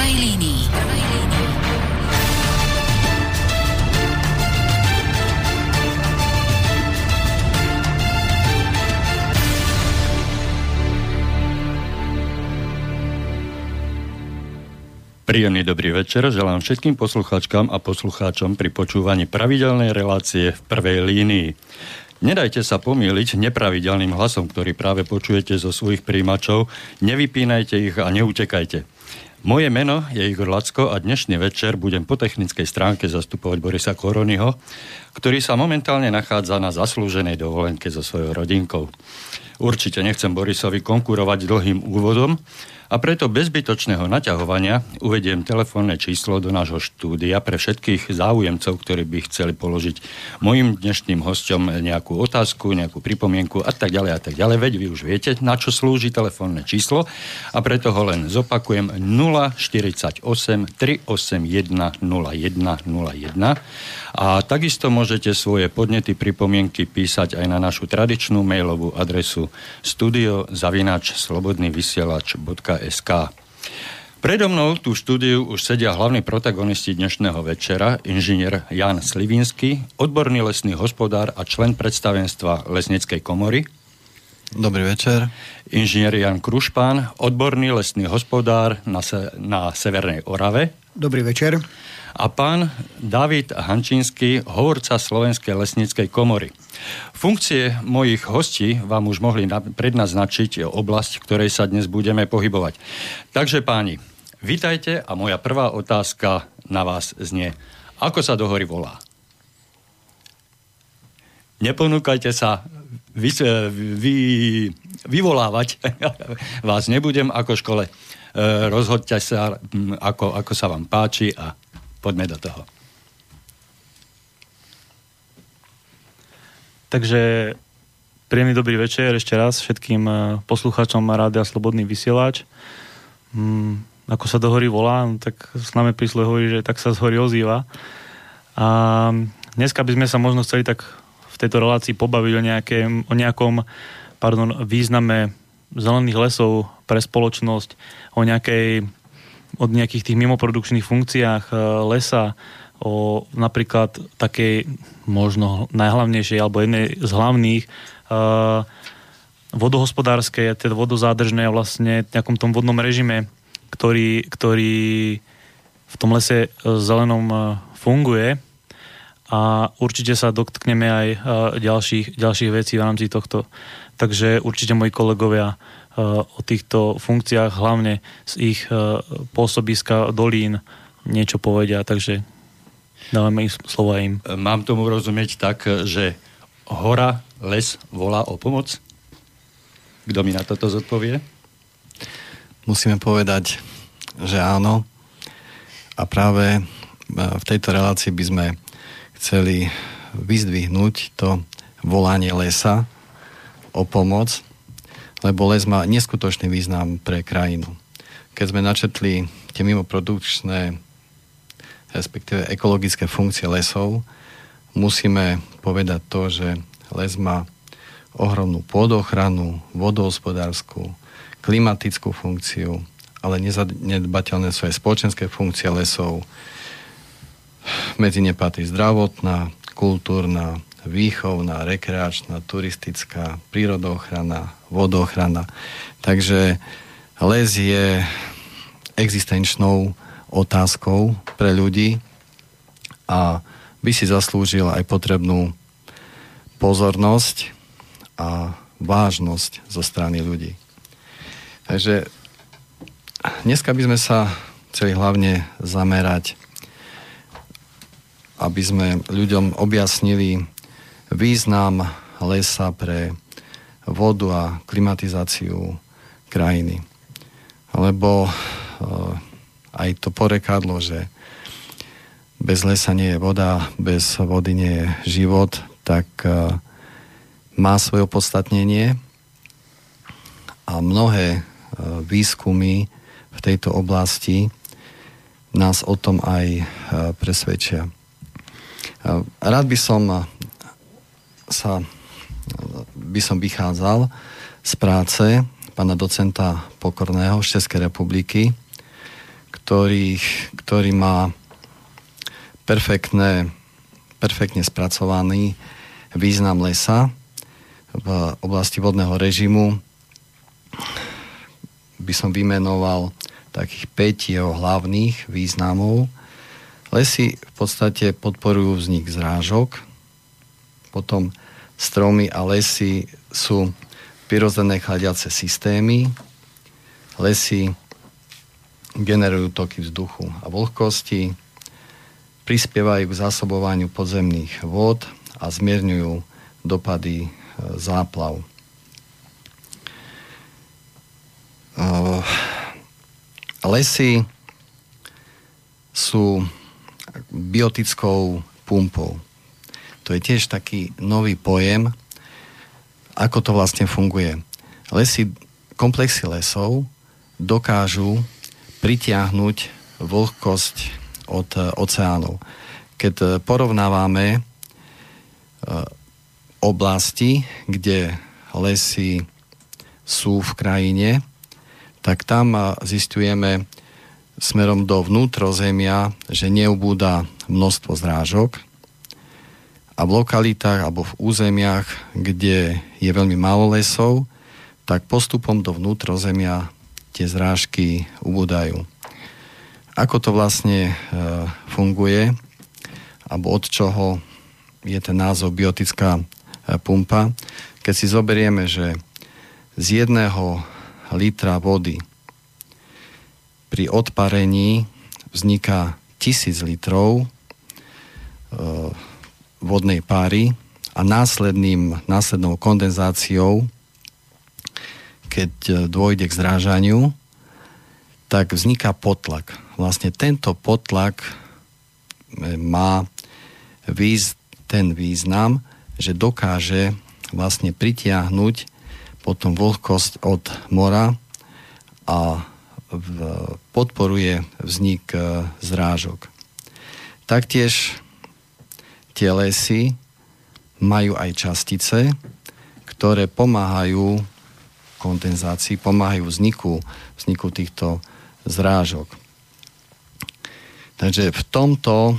prvej línii. Príjemný dobrý večer želám všetkým poslucháčkam a poslucháčom pri počúvaní pravidelnej relácie v prvej línii. Nedajte sa pomýliť nepravidelným hlasom, ktorý práve počujete zo svojich príjimačov, nevypínajte ich a neutekajte. Moje meno je Igor Lacko a dnešný večer budem po technickej stránke zastupovať Borisa Koronyho, ktorý sa momentálne nachádza na zaslúženej dovolenke so svojou rodinkou. Určite nechcem Borisovi konkurovať dlhým úvodom, a preto bez zbytočného naťahovania uvediem telefónne číslo do nášho štúdia pre všetkých záujemcov, ktorí by chceli položiť mojim dnešným hostom nejakú otázku, nejakú pripomienku a tak ďalej a tak ďalej. Veď vy už viete, na čo slúži telefónne číslo a preto ho len zopakujem 048 381 0101 a takisto môžete svoje podnety, pripomienky písať aj na našu tradičnú mailovú adresu studiozavinačslobodnyvysielač.sk Predo mnou tú štúdiu už sedia hlavní protagonisti dnešného večera, inžinier Jan Slivinsky, odborný lesný hospodár a člen predstavenstva Lesneckej komory. Dobrý večer. Inžinier Jan Krušpán, odborný lesný hospodár na, se, na Severnej Orave. Dobrý večer a pán David Hančínsky, hovorca Slovenskej lesníckej komory. Funkcie mojich hostí vám už mohli prednaznačiť oblasť, v ktorej sa dnes budeme pohybovať. Takže páni, vítajte a moja prvá otázka na vás znie. Ako sa do hory volá? Neponúkajte sa vy, vy, vyvolávať. Vás nebudem ako škole. E, rozhodte sa, ako, ako sa vám páči a poďme do toho. Takže príjemný dobrý večer ešte raz všetkým eh, poslucháčom Rádia Slobodný vysielač. Hmm, ako sa do hory volá, no, tak známe prísle hovorí, že tak sa z hory ozýva. A dneska by sme sa možno chceli tak v tejto relácii pobaviť o, nejakém, o nejakom pardon, význame zelených lesov pre spoločnosť, o nejakej o nejakých tých mimoprodukčných funkciách e, lesa, o napríklad takej možno najhlavnejšej alebo jednej z hlavných uh, vodohospodárskej, teda vodozádržnej a vlastne nejakom tom vodnom režime, ktorý, ktorý v tom lese zelenom funguje a určite sa dotkneme aj ďalších, ďalších vecí v rámci tohto. Takže určite moji kolegovia o týchto funkciách, hlavne z ich eh, pôsobiska dolín niečo povedia, takže dávame im slovo im. Mám tomu rozumieť tak, že hora, les volá o pomoc? Kto mi na toto zodpovie? Musíme povedať, že áno. A práve eh, v tejto relácii by sme chceli vyzdvihnúť to volanie lesa o pomoc, lebo les má neskutočný význam pre krajinu. Keď sme načetli tie mimoprodukčné, respektíve ekologické funkcie lesov, musíme povedať to, že les má ohromnú pôdochranu, vodohospodárskú, klimatickú funkciu, ale nezanedbateľné sú aj spoločenské funkcie lesov. Medzi ne patrí zdravotná, kultúrna, výchovná, rekreačná, turistická, prírodochrana, vodochrana. Takže les je existenčnou otázkou pre ľudí a by si zaslúžil aj potrebnú pozornosť a vážnosť zo strany ľudí. Takže dneska by sme sa chceli hlavne zamerať, aby sme ľuďom objasnili význam lesa pre vodu a klimatizáciu krajiny. Lebo e, aj to porekadlo, že bez lesa nie je voda, bez vody nie je život, tak e, má svoje opodstatnenie a mnohé e, výskumy v tejto oblasti nás o tom aj presvedčia. Rád by som sa by som vychádzal z práce pána docenta Pokorného z Českej republiky, ktorý, ktorý má perfektné, perfektne spracovaný význam lesa v oblasti vodného režimu. By som vymenoval takých 5 jeho hlavných významov. Lesy v podstate podporujú vznik zrážok, potom stromy a lesy sú prirodzené chladiace systémy, lesy generujú toky vzduchu a vlhkosti, prispievajú k zásobovaniu podzemných vôd a zmierňujú dopady e, záplav. E, lesy sú biotickou pumpou. To je tiež taký nový pojem, ako to vlastne funguje. Lesy, komplexy lesov dokážu pritiahnuť vlhkosť od e, oceánov. Keď e, porovnávame e, oblasti, kde lesy sú v krajine, tak tam zistujeme smerom do vnútrozemia, že neubúda množstvo zrážok a v lokalitách alebo v územiach, kde je veľmi málo lesov, tak postupom do vnútrozemia tie zrážky ubúdajú. Ako to vlastne e, funguje, alebo od čoho je ten názov biotická e, pumpa. Keď si zoberieme, že z jedného litra vody pri odparení vzniká tisíc litrov e, vodnej páry a následným, následnou kondenzáciou, keď dôjde k zrážaniu, tak vzniká potlak. Vlastne tento potlak e, má výz, ten význam, že dokáže vlastne pritiahnuť potom vlhkosť od mora a podporuje vznik e, zrážok. Taktiež tie lesy majú aj častice, ktoré pomáhajú kondenzácii, pomáhajú vzniku, vzniku týchto zrážok. Takže v tomto eh,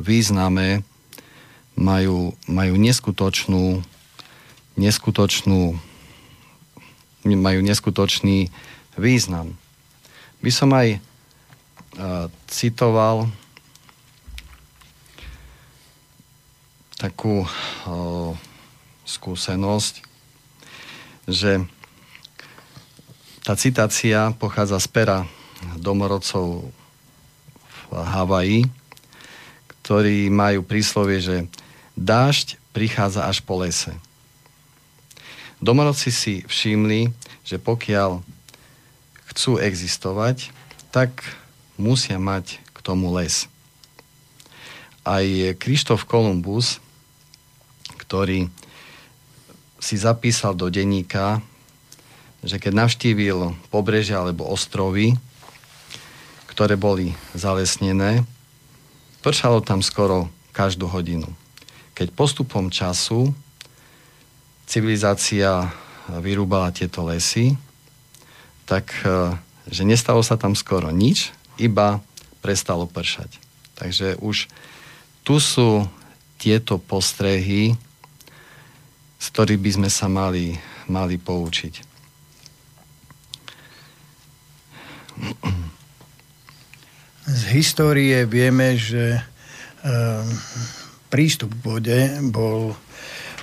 význame majú, majú neskutočnú, neskutočnú majú neskutočný význam. By som aj uh, citoval takú uh, skúsenosť, že tá citácia pochádza z pera domorodcov v Havaji, ktorí majú príslovie, že dážď prichádza až po lese. Domorodci si všimli, že pokiaľ chcú existovať, tak musia mať k tomu les. Aj Krištof Kolumbus, ktorý si zapísal do denníka že keď navštívil pobrežia alebo ostrovy, ktoré boli zalesnené, pršalo tam skoro každú hodinu. Keď postupom času civilizácia vyrúbala tieto lesy, tak e, že nestalo sa tam skoro nič, iba prestalo pršať. Takže už tu sú tieto postrehy, z ktorých by sme sa mali, mali poučiť. Z histórie vieme, že ehm, prístup k vode bol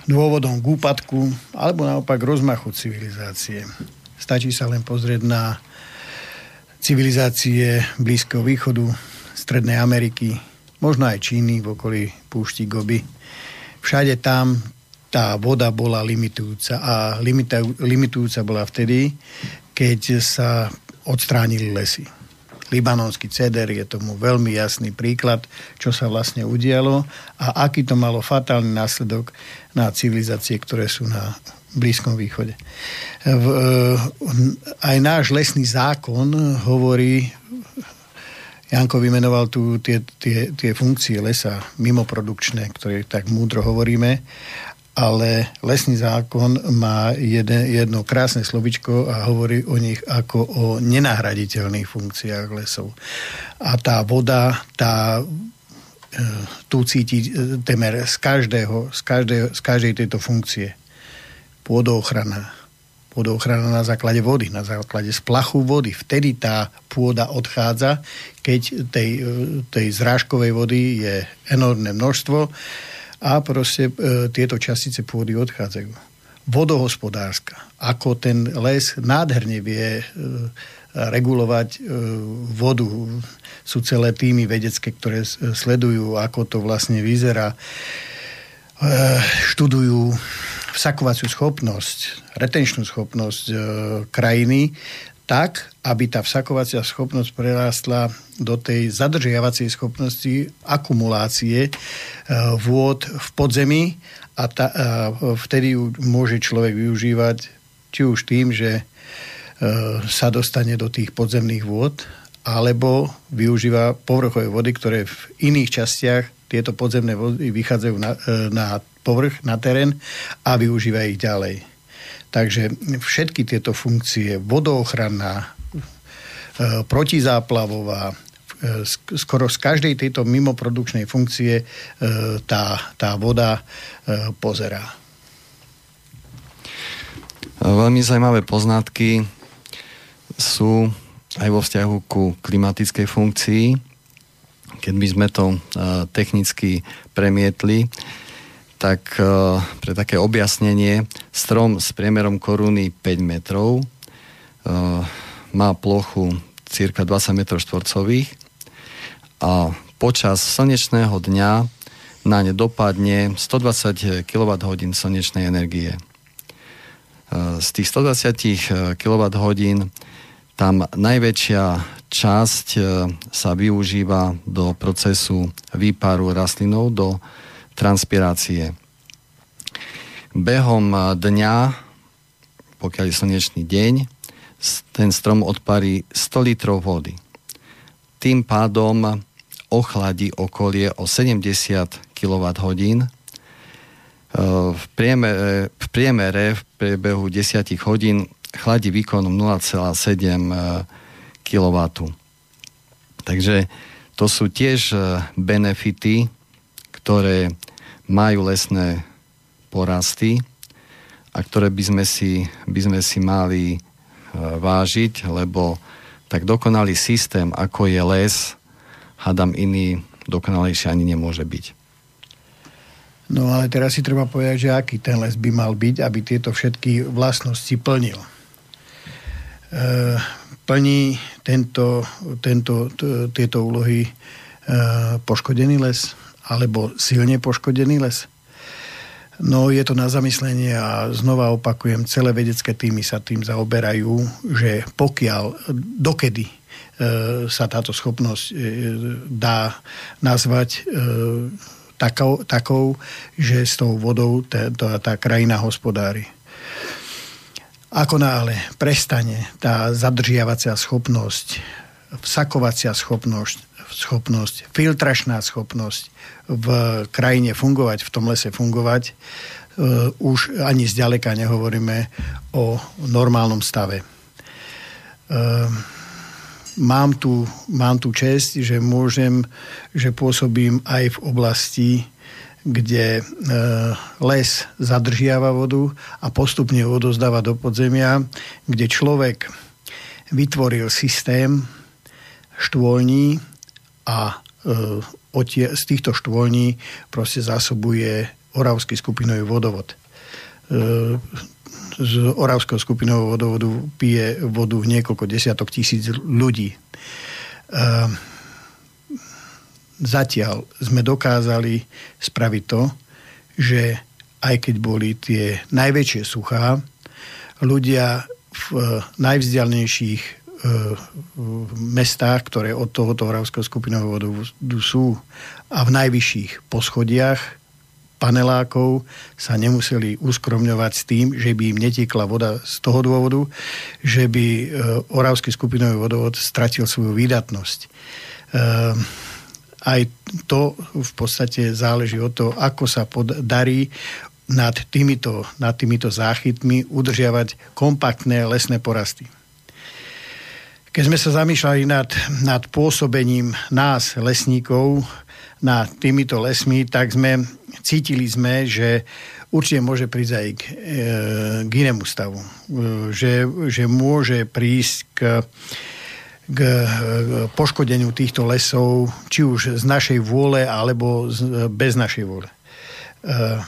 dôvodom k úpadku alebo naopak rozmachu civilizácie. Stačí sa len pozrieť na civilizácie Blízkeho východu, Strednej Ameriky, možno aj Číny v okolí púšti Goby. Všade tam tá voda bola limitujúca a limitujúca bola vtedy, keď sa odstránili lesy. Libanonský ceder je tomu veľmi jasný príklad, čo sa vlastne udialo a aký to malo fatálny následok na civilizácie, ktoré sú na Blízkom východe. V, eh, aj náš lesný zákon hovorí, Janko vymenoval tu tie, tie, tie funkcie lesa mimoprodukčné, ktoré tak múdro hovoríme, ale lesný zákon má jedno, jedno krásne slovičko a hovorí o nich ako o nenahraditeľných funkciách lesov. A tá voda, tá e, tu cíti e, temer z, každého, z, každého, z každej tejto funkcie. Pôdochrana, pôdochrana na základe vody, na základe splachu vody. Vtedy tá pôda odchádza, keď tej, e, tej zrážkovej vody je enormné množstvo a proste e, tieto častice pôdy odchádzajú. Vodohospodárska, ako ten les nádherne vie e, regulovať e, vodu. Sú celé týmy vedecké, ktoré sledujú, ako to vlastne vyzerá. E, študujú vsakovaciu schopnosť, retenčnú schopnosť e, krajiny tak, aby tá vsakovacia schopnosť prerástla do tej zadržiavacej schopnosti akumulácie e, vôd v podzemí a, ta, a vtedy ju môže človek využívať či už tým, že e, sa dostane do tých podzemných vôd, alebo využíva povrchové vody, ktoré v iných častiach tieto podzemné vody vychádzajú na, e, na povrch, na terén a využíva ich ďalej. Takže všetky tieto funkcie, vodoochranná, e, protizáplavová, e, skoro z každej tejto mimoprodukčnej funkcie e, tá, tá voda pozerá. Veľmi zaujímavé poznatky sú aj vo vzťahu ku klimatickej funkcii. Keď by sme to technicky premietli, tak uh, pre také objasnenie, strom s priemerom koruny 5 metrov uh, má plochu cirka 20 m štvorcových a počas slnečného dňa na ne dopadne 120 kWh slnečnej energie. Z tých 120 kWh tam najväčšia časť sa využíva do procesu výparu rastlinov, do transpirácie. Behom dňa, pokiaľ je slnečný deň, ten strom odparí 100 litrov vody. Tým pádom ochladí okolie o 70 kWh. V priemere, v priemere v priebehu 10 hodín chladí výkonom 0,7 kW. Takže to sú tiež benefity, ktoré majú lesné porasty a ktoré by sme si, by sme si mali e, vážiť, lebo tak dokonalý systém, ako je les, hadam iný dokonalejší ani nemôže byť. No ale teraz si treba povedať, že aký ten les by mal byť, aby tieto všetky vlastnosti plnil. E, plní tento, tento, t- tieto úlohy e, poškodený les? Alebo silne poškodený les? No je to na zamyslenie a znova opakujem, celé vedecké týmy sa tým zaoberajú, že pokiaľ, dokedy e, sa táto schopnosť e, dá nazvať e, takou, takou, že s tou vodou tá, tá, krajina hospodári. Ako náhle prestane tá zadržiavacia schopnosť, vsakovacia schopnosť, schopnosť, filtračná schopnosť v krajine fungovať, v tom lese fungovať, uh, už ani zďaleka nehovoríme o normálnom stave. Uh, mám tu, mám tu čest, že môžem, že pôsobím aj v oblasti, kde e, les zadržiava vodu a postupne ho odozdáva do podzemia, kde človek vytvoril systém štôlní, a e, z týchto štôlní proste zásobuje Oravský skupinový vodovod. E, z Oravského skupinového vodovodu pije vodu niekoľko desiatok tisíc ľudí. E, zatiaľ sme dokázali spraviť to, že aj keď boli tie najväčšie suchá, ľudia v najvzdialnejších mestách, ktoré od tohoto Horavského skupinového vodu sú a v najvyšších poschodiach panelákov sa nemuseli uskromňovať s tým, že by im netekla voda z toho dôvodu, že by e, Oravský skupinový vodovod stratil svoju výdatnosť. E, aj to v podstate záleží od toho, ako sa podarí nad týmito, nad týmito záchytmi udržiavať kompaktné lesné porasty. Keď sme sa zamýšľali nad, nad pôsobením nás, lesníkov, na týmito lesmi, tak sme cítili sme, že určite môže prísť aj k, e, k inému stavu. E, že, že môže prísť k, k poškodeniu týchto lesov, či už z našej vôle, alebo z, bez našej vôle. E,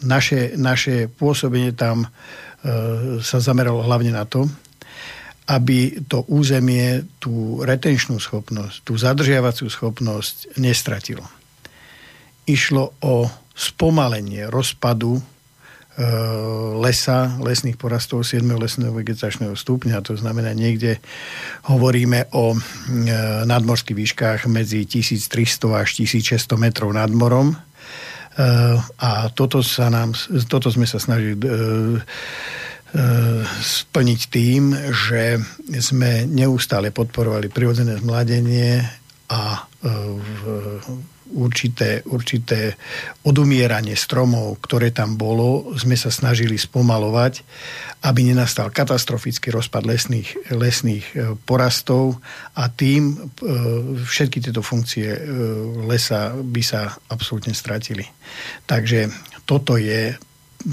naše, naše pôsobenie tam sa zameralo hlavne na to, aby to územie tú retenčnú schopnosť, tú zadržiavaciu schopnosť nestratilo. Išlo o spomalenie rozpadu e, lesa, lesných porastov 7. lesného vegetačného stupňa. To znamená, niekde hovoríme o e, nadmorských výškach medzi 1300 až 1600 metrov nad morom. E, a toto, sa nám, toto sme sa snažili splniť tým, že sme neustále podporovali prirodzené zmladenie a určité, určité odumieranie stromov, ktoré tam bolo, sme sa snažili spomalovať, aby nenastal katastrofický rozpad lesných, lesných e, porastov a tým e, všetky tieto funkcie e, lesa by sa absolútne stratili. Takže toto je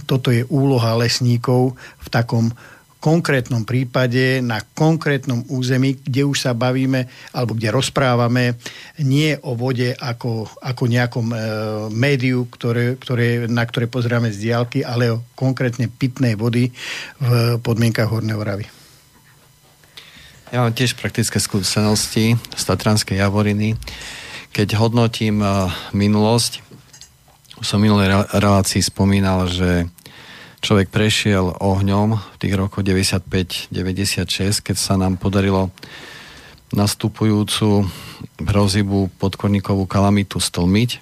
toto je úloha lesníkov v takom konkrétnom prípade, na konkrétnom území, kde už sa bavíme, alebo kde rozprávame nie o vode ako, ako nejakom e, médiu, ktoré, ktoré, na ktoré pozeráme z diálky, ale o konkrétne pitnej vody v podmienkach Hornej Oravy. Ja mám tiež praktické skúsenosti z Tatranskej Javoriny. Keď hodnotím uh, minulosť, som v minulej relácii spomínal, že človek prešiel ohňom v tých rokoch 95-96, keď sa nám podarilo nastupujúcu hrozibu podkorníkovú kalamitu stlmiť.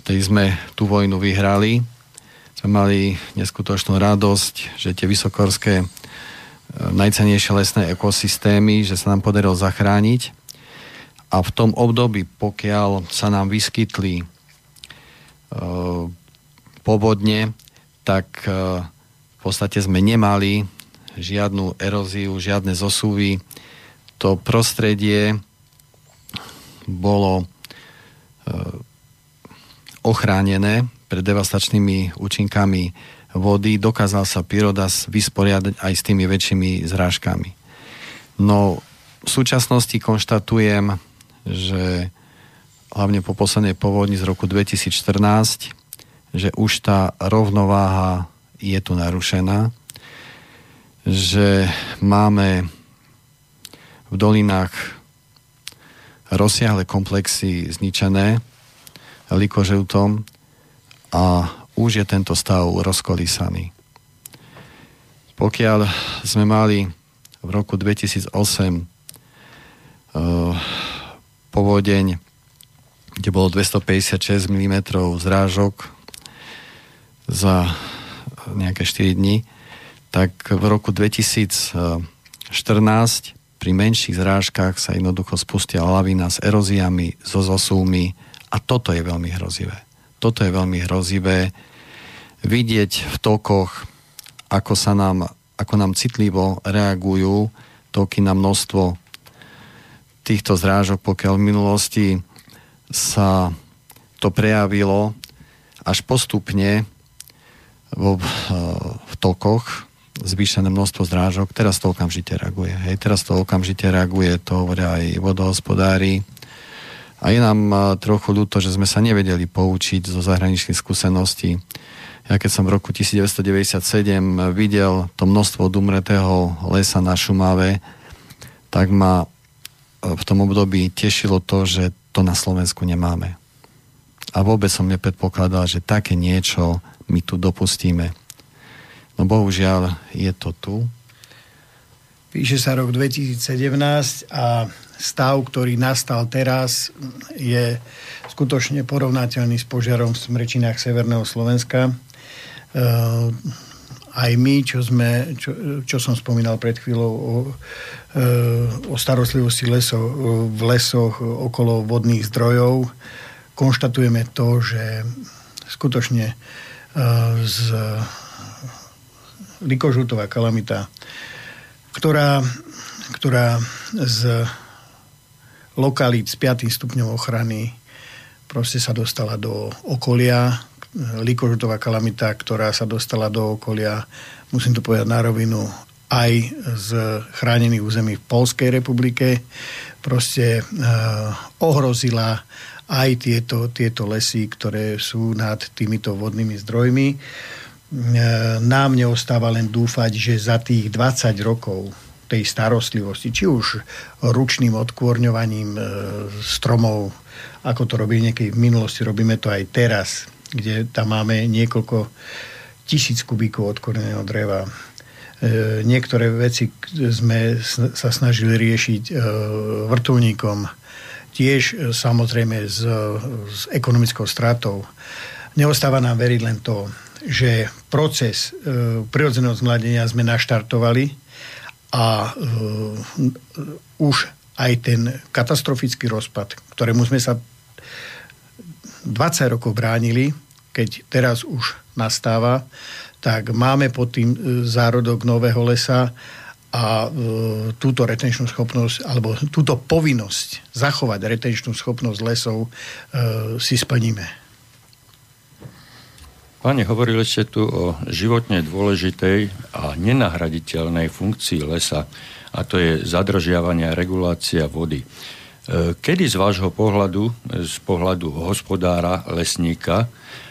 Vtedy sme tú vojnu vyhrali. Sme mali neskutočnú radosť, že tie vysokorské e, najcenejšie lesné ekosystémy, že sa nám podarilo zachrániť. A v tom období, pokiaľ sa nám vyskytli povodne, tak eh, v podstate sme nemali žiadnu eróziu, žiadne zosuvy. To prostredie bolo eh, ochránené pred devastačnými účinkami vody, dokázal sa Pyrodas vysporiadať aj s tými väčšími zrážkami. No v súčasnosti konštatujem, že hlavne po poslednej povodni z roku 2014, že už tá rovnováha je tu narušená, že máme v dolinách rozsiahle komplexy zničené likožeutom a už je tento stav rozkolísaný. Pokiaľ sme mali v roku 2008 uh, povodeň kde bolo 256 mm zrážok za nejaké 4 dní, tak v roku 2014 pri menších zrážkach sa jednoducho spustila lavina s eróziami, so zosúmi a toto je veľmi hrozivé. Toto je veľmi hrozivé vidieť v tokoch, ako sa nám, ako nám citlivo reagujú toky na množstvo týchto zrážok, pokiaľ v minulosti sa to prejavilo až postupne vo, v tokoch zvýšené množstvo zrážok, teraz to okamžite reaguje. Hej, teraz to okamžite reaguje, to hovoria aj vodohospodári. A je nám trochu ľúto, že sme sa nevedeli poučiť zo zahraničných skúseností. Ja keď som v roku 1997 videl to množstvo dumretého lesa na Šumave, tak ma v tom období tešilo to, že to na Slovensku nemáme. A vôbec som nepredpokladal, že také niečo my tu dopustíme. No bohužiaľ je to tu. Píše sa rok 2017 a stav, ktorý nastal teraz, je skutočne porovnateľný s požiarom v smrečinách Severného Slovenska. E, aj my, čo, sme, čo, čo som spomínal pred chvíľou o o starostlivosti lesov, v lesoch okolo vodných zdrojov. Konštatujeme to, že skutočne z likožutová kalamita, ktorá, ktorá z lokalít s 5. stupňom ochrany proste sa dostala do okolia, likožutová kalamita, ktorá sa dostala do okolia, musím to povedať na rovinu, aj z chránených území v Polskej republike, proste e, ohrozila aj tieto, tieto lesy, ktoré sú nad týmito vodnými zdrojmi. E, nám neostáva len dúfať, že za tých 20 rokov tej starostlivosti, či už ručným odkôrňovaním e, stromov, ako to robí niekedy v minulosti, robíme to aj teraz, kde tam máme niekoľko tisíc kubíkov odkorneného dreva. E, niektoré veci sme sa snažili riešiť e, vrtulníkom, tiež e, samozrejme s, s ekonomickou stratou. Neostáva nám veriť len to, že proces prirodzeného zmladenia sme naštartovali a už aj ten katastrofický rozpad, ktorému sme sa 20 rokov bránili, keď teraz už nastáva, tak máme pod tým e, zárodok nového lesa a e, túto retenčnú schopnosť, alebo túto povinnosť zachovať retenčnú schopnosť lesov e, si splníme. Pane, hovorili ste tu o životne dôležitej a nenahraditeľnej funkcii lesa, a to je zadržiavanie a regulácia vody. Kedy z vášho pohľadu, z pohľadu hospodára, lesníka,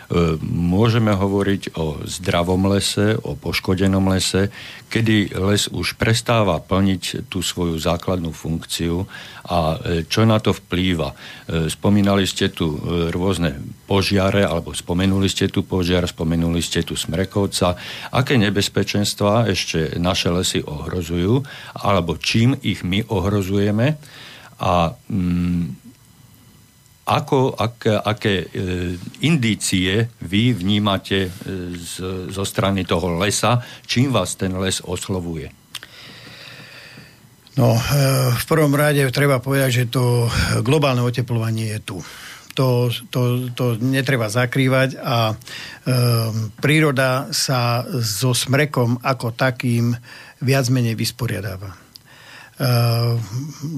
E, môžeme hovoriť o zdravom lese, o poškodenom lese, kedy les už prestáva plniť tú svoju základnú funkciu a e, čo na to vplýva. E, spomínali ste tu rôzne požiare, alebo spomenuli ste tu požiar, spomenuli ste tu smrekovca. Aké nebezpečenstva ešte naše lesy ohrozujú, alebo čím ich my ohrozujeme a mm, ako, ak, aké e, indície vy vnímate e, z, zo strany toho lesa, čím vás ten les oslovuje? No, e, v prvom rade treba povedať, že to globálne oteplovanie je tu. To, to, to netreba zakrývať a e, príroda sa so smrekom ako takým viac menej vysporiadáva. Eh,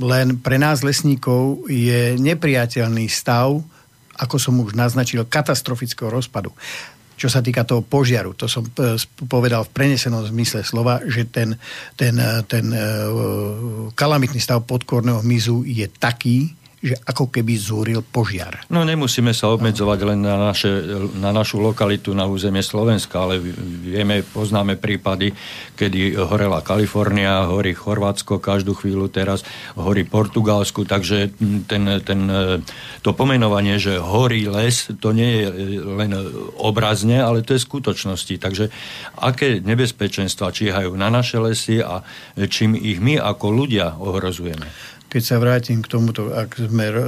len pre nás lesníkov je nepriateľný stav, ako som už naznačil, katastrofického rozpadu. Čo sa týka toho požiaru, to som eh, povedal v prenesenom zmysle slova, že ten, ten, eh, ten kalamitný stav podkorného mizu je taký, že ako keby zúril požiar. No nemusíme sa obmedzovať len na, naše, na našu lokalitu na územie Slovenska, ale vieme, poznáme prípady, kedy horela Kalifornia, horí Chorvátsko každú chvíľu teraz, horí Portugalsku, takže ten, ten, to pomenovanie, že horí les, to nie je len obrazne, ale to je skutočnosti. Takže aké nebezpečenstva číhajú na naše lesy a čím ich my ako ľudia ohrozujeme? Keď sa vrátim k tomuto, ak sme e, e,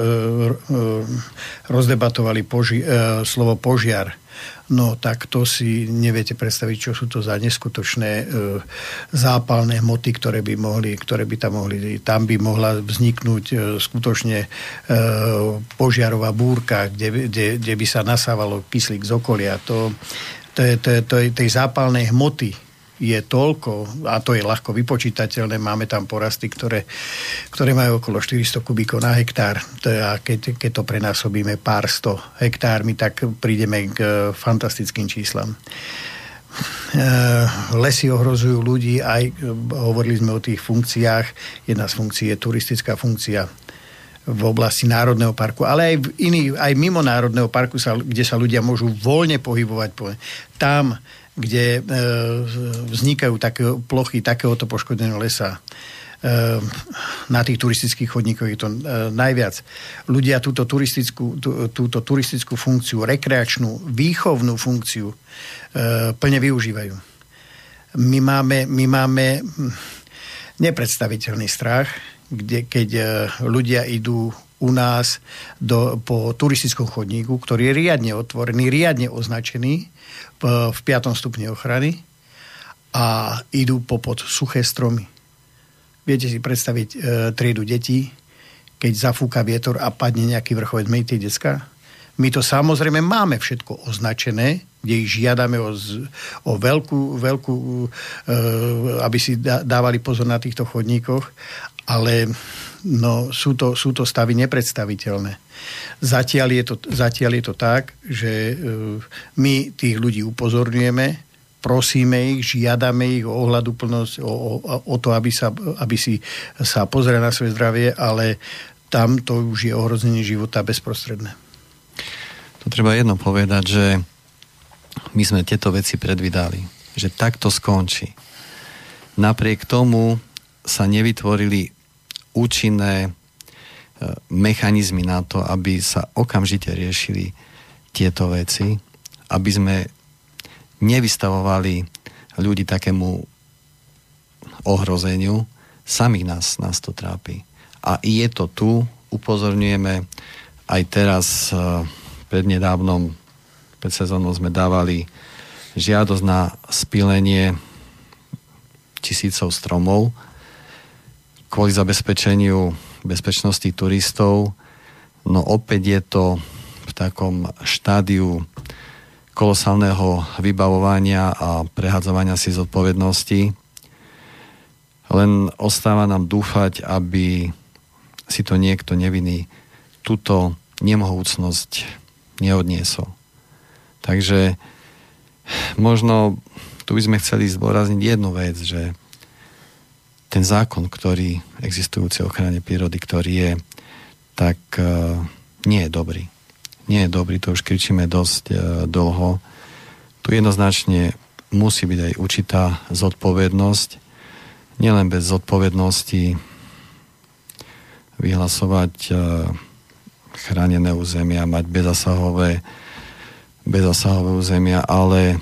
rozdebatovali poži- e, slovo požiar, no tak to si neviete predstaviť, čo sú to za neskutočné zápalné hmoty, ktoré by, mohli, ktoré by tam mohli. Tam by mohla vzniknúť skutočne požiarová búrka, kde, kde, kde by sa nasávalo kyslík z okolia. To, to to to tej zápalnej hmoty, je toľko, a to je ľahko vypočítateľné, máme tam porasty, ktoré, ktoré majú okolo 400 kubíkov na hektár. A keď, keď to prenásobíme pár sto hektármi, tak prídeme k fantastickým číslam. E, lesy ohrozujú ľudí, aj hovorili sme o tých funkciách. Jedna z funkcií je turistická funkcia v oblasti Národného parku, ale aj, v iný, aj mimo Národného parku, sa, kde sa ľudia môžu voľne pohybovať. Tam kde e, vznikajú také plochy takéhoto poškodeného lesa e, na tých turistických chodníkoch je to e, najviac. Ľudia túto turistickú, tú, túto turistickú funkciu, rekreačnú, výchovnú funkciu plne využívajú. My máme, my máme hm, nepredstaviteľný strach, kde, keď ľudia idú u nás do, po turistickom chodníku, ktorý je riadne otvorený, riadne označený v 5. stupni ochrany a idú popod suché stromy. Viete si predstaviť e, triedu detí, keď zafúka vietor a padne nejaký vrchovec, mejte decka? My to samozrejme máme všetko označené, kde ich žiadame o, o veľkú, veľkú e, aby si dávali pozor na týchto chodníkoch, ale no, sú, to, sú to stavy nepredstaviteľné. Zatiaľ je to, zatiaľ je to tak, že e, my tých ľudí upozorňujeme, prosíme ich, žiadame ich o ohľaduplnosť, o, o, o to, aby, sa, aby si sa pozreli na svoje zdravie, ale tam to už je ohrozenie života bezprostredné. To treba jedno povedať, že my sme tieto veci predvídali, že takto skončí. Napriek tomu sa nevytvorili účinné e, mechanizmy na to, aby sa okamžite riešili tieto veci, aby sme nevystavovali ľudí takému ohrozeniu, samých nás, nás to trápi a je to tu. Upozorňujeme aj teraz e, prednedávnom, pred sezónou sme dávali žiadosť na spílenie tisícov stromov kvôli zabezpečeniu bezpečnosti turistov. No opäť je to v takom štádiu kolosálneho vybavovania a prehadzovania si zodpovednosti. Len ostáva nám dúfať, aby si to niekto nevinný túto nemohúcnosť neodniesol. Takže možno tu by sme chceli zdôrazniť jednu vec, že ten zákon, ktorý existujúci o ochrane prírody, ktorý je, tak uh, nie je dobrý. Nie je dobrý, to už kričíme dosť uh, dlho. Tu jednoznačne musí byť aj určitá zodpovednosť. Nielen bez zodpovednosti vyhlasovať e, chránené územia, mať bezasahové, bezasahové územia, ale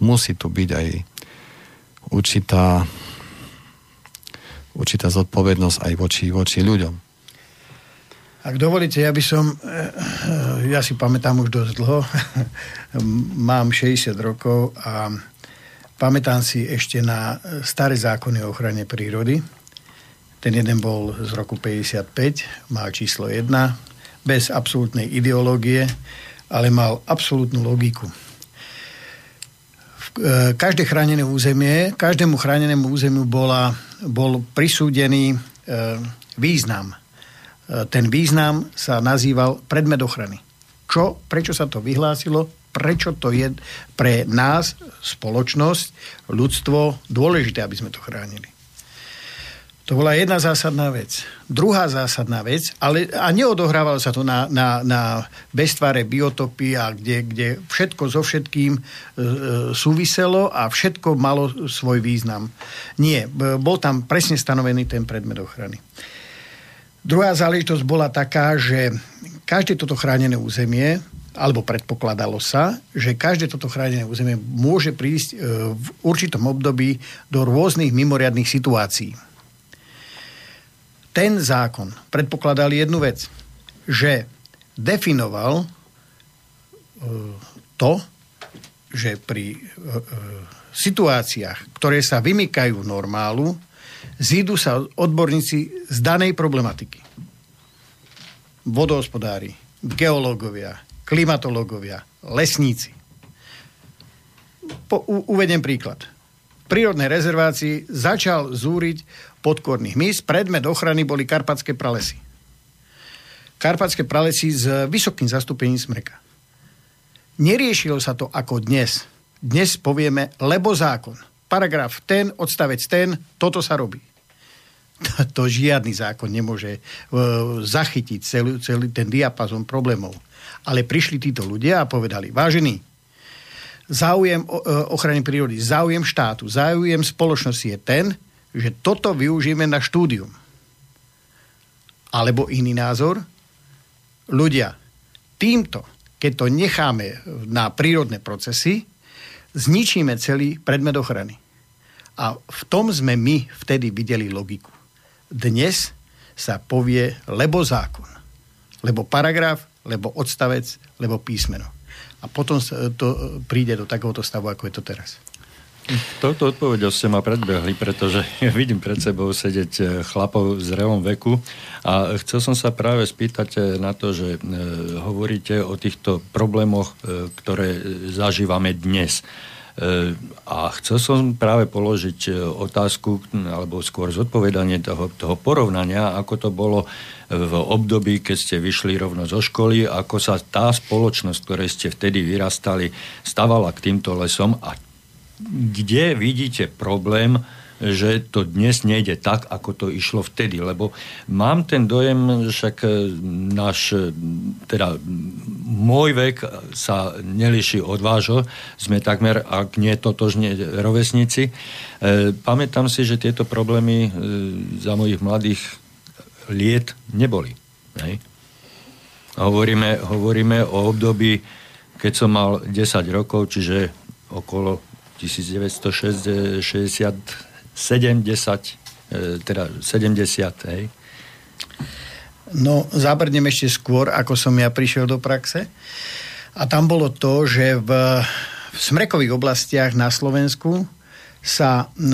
musí tu byť aj určitá, určitá zodpovednosť aj voči, voči ľuďom. Ak dovolíte, ja by som, e, ja si pamätám už dosť dlho, mám 60 rokov a pamätám si ešte na staré zákony o ochrane prírody, ten jeden bol z roku 55, mal číslo 1, bez absolútnej ideológie, ale mal absolútnu logiku. Každé chránené územie, každému chránenému územiu bola, bol prisúdený e, význam. E, ten význam sa nazýval predmet ochrany. Čo, prečo sa to vyhlásilo, prečo to je pre nás, spoločnosť, ľudstvo dôležité, aby sme to chránili. To bola jedna zásadná vec. Druhá zásadná vec, ale a neodohrávalo sa to na, na, na beztvare biotopy a kde, kde všetko so všetkým e, e, súviselo a všetko malo svoj význam. Nie, bol tam presne stanovený ten predmet ochrany. Druhá záležitosť bola taká, že každé toto chránené územie alebo predpokladalo sa, že každé toto chránené územie môže prísť e, v určitom období do rôznych mimoriadných situácií ten zákon predpokladal jednu vec, že definoval e, to, že pri e, e, situáciách, ktoré sa vymykajú normálu, zídu sa odborníci z danej problematiky. Vodohospodári, geológovia, klimatológovia, lesníci. Po, u, uvedem príklad. V prírodnej rezervácii začal zúriť podkorných mys. Predmet ochrany boli karpatské pralesy. Karpatské pralesy s vysokým zastúpením smreka. Neriešilo sa to ako dnes. Dnes povieme, lebo zákon. Paragraf ten, odstavec ten, toto sa robí. To, žiadny zákon nemôže uh, zachytiť celý, celý ten diapazon problémov. Ale prišli títo ľudia a povedali, vážení, záujem uh, ochrany prírody, záujem štátu, záujem spoločnosti je ten, že toto využijeme na štúdium. Alebo iný názor, ľudia, týmto, keď to necháme na prírodné procesy, zničíme celý predmet ochrany. A v tom sme my vtedy videli logiku. Dnes sa povie lebo zákon, lebo paragraf, lebo odstavec, lebo písmeno. A potom to príde do takéhoto stavu, ako je to teraz. Touto odpovedou ste ma predbehli, pretože vidím pred sebou sedieť e, chlapov v zrelom veku a chcel som sa práve spýtať e, na to, že e, hovoríte o týchto problémoch, ktoré zažívame dnes. A chcel som práve položiť otázku, alebo skôr zodpovedanie toho, toho porovnania, ako to bolo v období, keď ste vyšli rovno zo školy, ako sa tá spoločnosť, ktorej ste vtedy vyrastali, stavala k týmto lesom a kde vidíte problém, že to dnes nejde tak, ako to išlo vtedy. Lebo mám ten dojem, však e, náš, e, teda môj vek sa neliší od vášho, sme takmer, ak nie totožne rovesníci. E, pamätám si, že tieto problémy za mojich mladých liet neboli. Hej? Hovoríme, hovoríme o období, keď som mal 10 rokov, čiže okolo 1960, 70, teda 70, hej. No, zabrdnem ešte skôr, ako som ja prišiel do praxe. A tam bolo to, že v, v smrekových oblastiach na Slovensku sa e,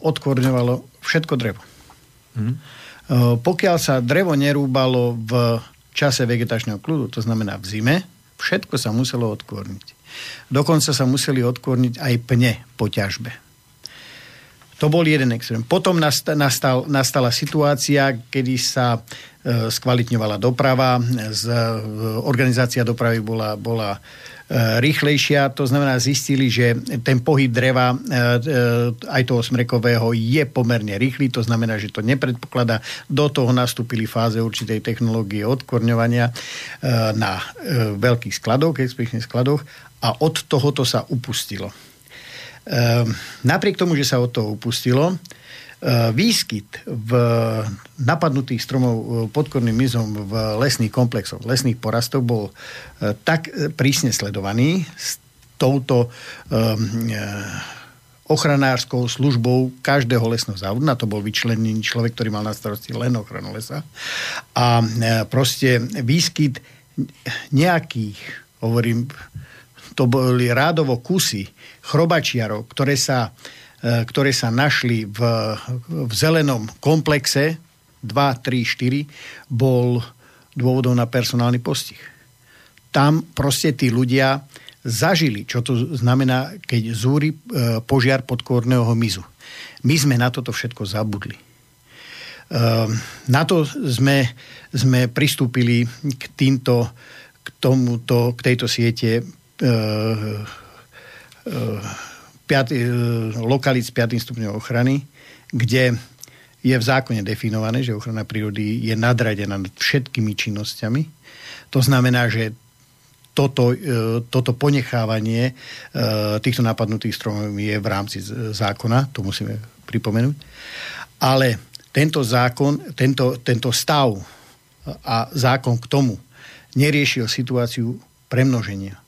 odkorňovalo všetko drevo. Hmm. E, pokiaľ sa drevo nerúbalo v čase vegetačného kľudu, to znamená v zime, všetko sa muselo odkorniť. Dokonca sa museli odkorniť aj pne po ťažbe. To bol jeden extrém. Potom nastal, nastala situácia, kedy sa skvalitňovala doprava, z, e, organizácia dopravy bola, bola e, rýchlejšia. To znamená, zistili, že ten pohyb dreva e, e, aj toho smrekového je pomerne rýchly. To znamená, že to nepredpokladá. Do toho nastúpili fáze určitej technológie odkorňovania e, na e, veľkých skladoch, expedičných skladoch a od tohoto sa upustilo. Napriek tomu, že sa od toho upustilo, výskyt v napadnutých stromov e, podkorným mizom v lesných komplexoch, lesných porastov bol e, tak e, prísne sledovaný s touto ochranárskou službou každého lesného závodu. Na to bol vyčlenený človek, ktorý mal na starosti len ochranu lesa. A proste výskyt nejakých, hovorím, to boli rádovo kusy chrobačiarov, ktoré sa, e, ktoré sa našli v, v zelenom komplexe 2, 3, 4, bol dôvodom na personálny postih. Tam proste tí ľudia zažili, čo to znamená, keď zúri e, požiar podkórneho mizu. My sme na toto všetko zabudli. E, na to sme, sme pristúpili k týmto, k tomuto, k tejto siete E, e, e, lokalit s 5. stupňom ochrany, kde je v zákone definované, že ochrana prírody je nadradená nad všetkými činnosťami. To znamená, že toto, toto ponechávanie týchto napadnutých stromov je v rámci zákona, to musíme pripomenúť. Ale tento zákon, tento, tento stav a zákon k tomu neriešil situáciu premnoženia.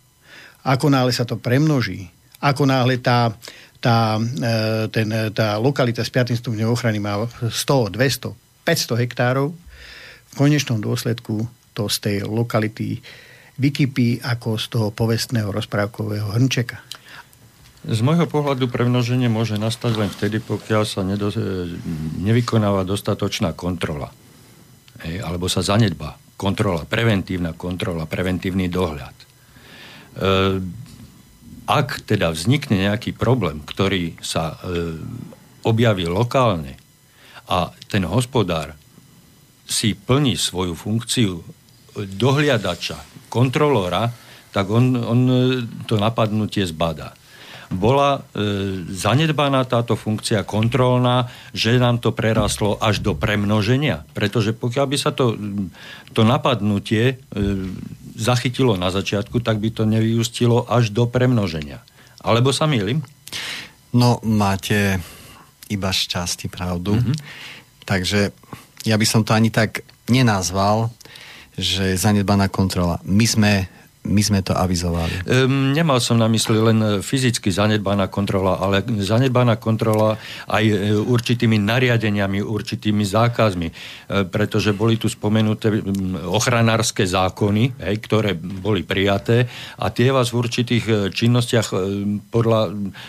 Ako náhle sa to premnoží, ako náhle tá, tá, e, ten, tá lokalita s 5. stupňom ochrany má 100, 200, 500 hektárov, v konečnom dôsledku to z tej lokality vykypí ako z toho povestného rozprávkového hrnčeka. Z môjho pohľadu premnoženie môže nastať len vtedy, pokiaľ sa nedo, nevykonáva dostatočná kontrola. Ej, alebo sa zanedba kontrola, preventívna kontrola, preventívny dohľad. Eh, ak teda vznikne nejaký problém, ktorý sa eh, objaví lokálne a ten hospodár si plní svoju funkciu dohliadača, kontrolóra, tak on, on eh, to napadnutie zbadá bola e, zanedbaná táto funkcia kontrolná, že nám to prerastlo až do premnoženia. Pretože pokiaľ by sa to, to napadnutie e, zachytilo na začiatku, tak by to nevyústilo až do premnoženia. Alebo sa mýlim? No, máte iba šťastí pravdu. Mm-hmm. Takže ja by som to ani tak nenazval, že zanedbaná kontrola. My sme my sme to avizovali. Um, nemal som na mysli len fyzicky zanedbaná kontrola, ale zanedbaná kontrola aj e, určitými nariadeniami, určitými zákazmi, e, pretože boli tu spomenuté ochranárske zákony, hej, ktoré boli prijaté a tie vás v určitých e, činnostiach podľa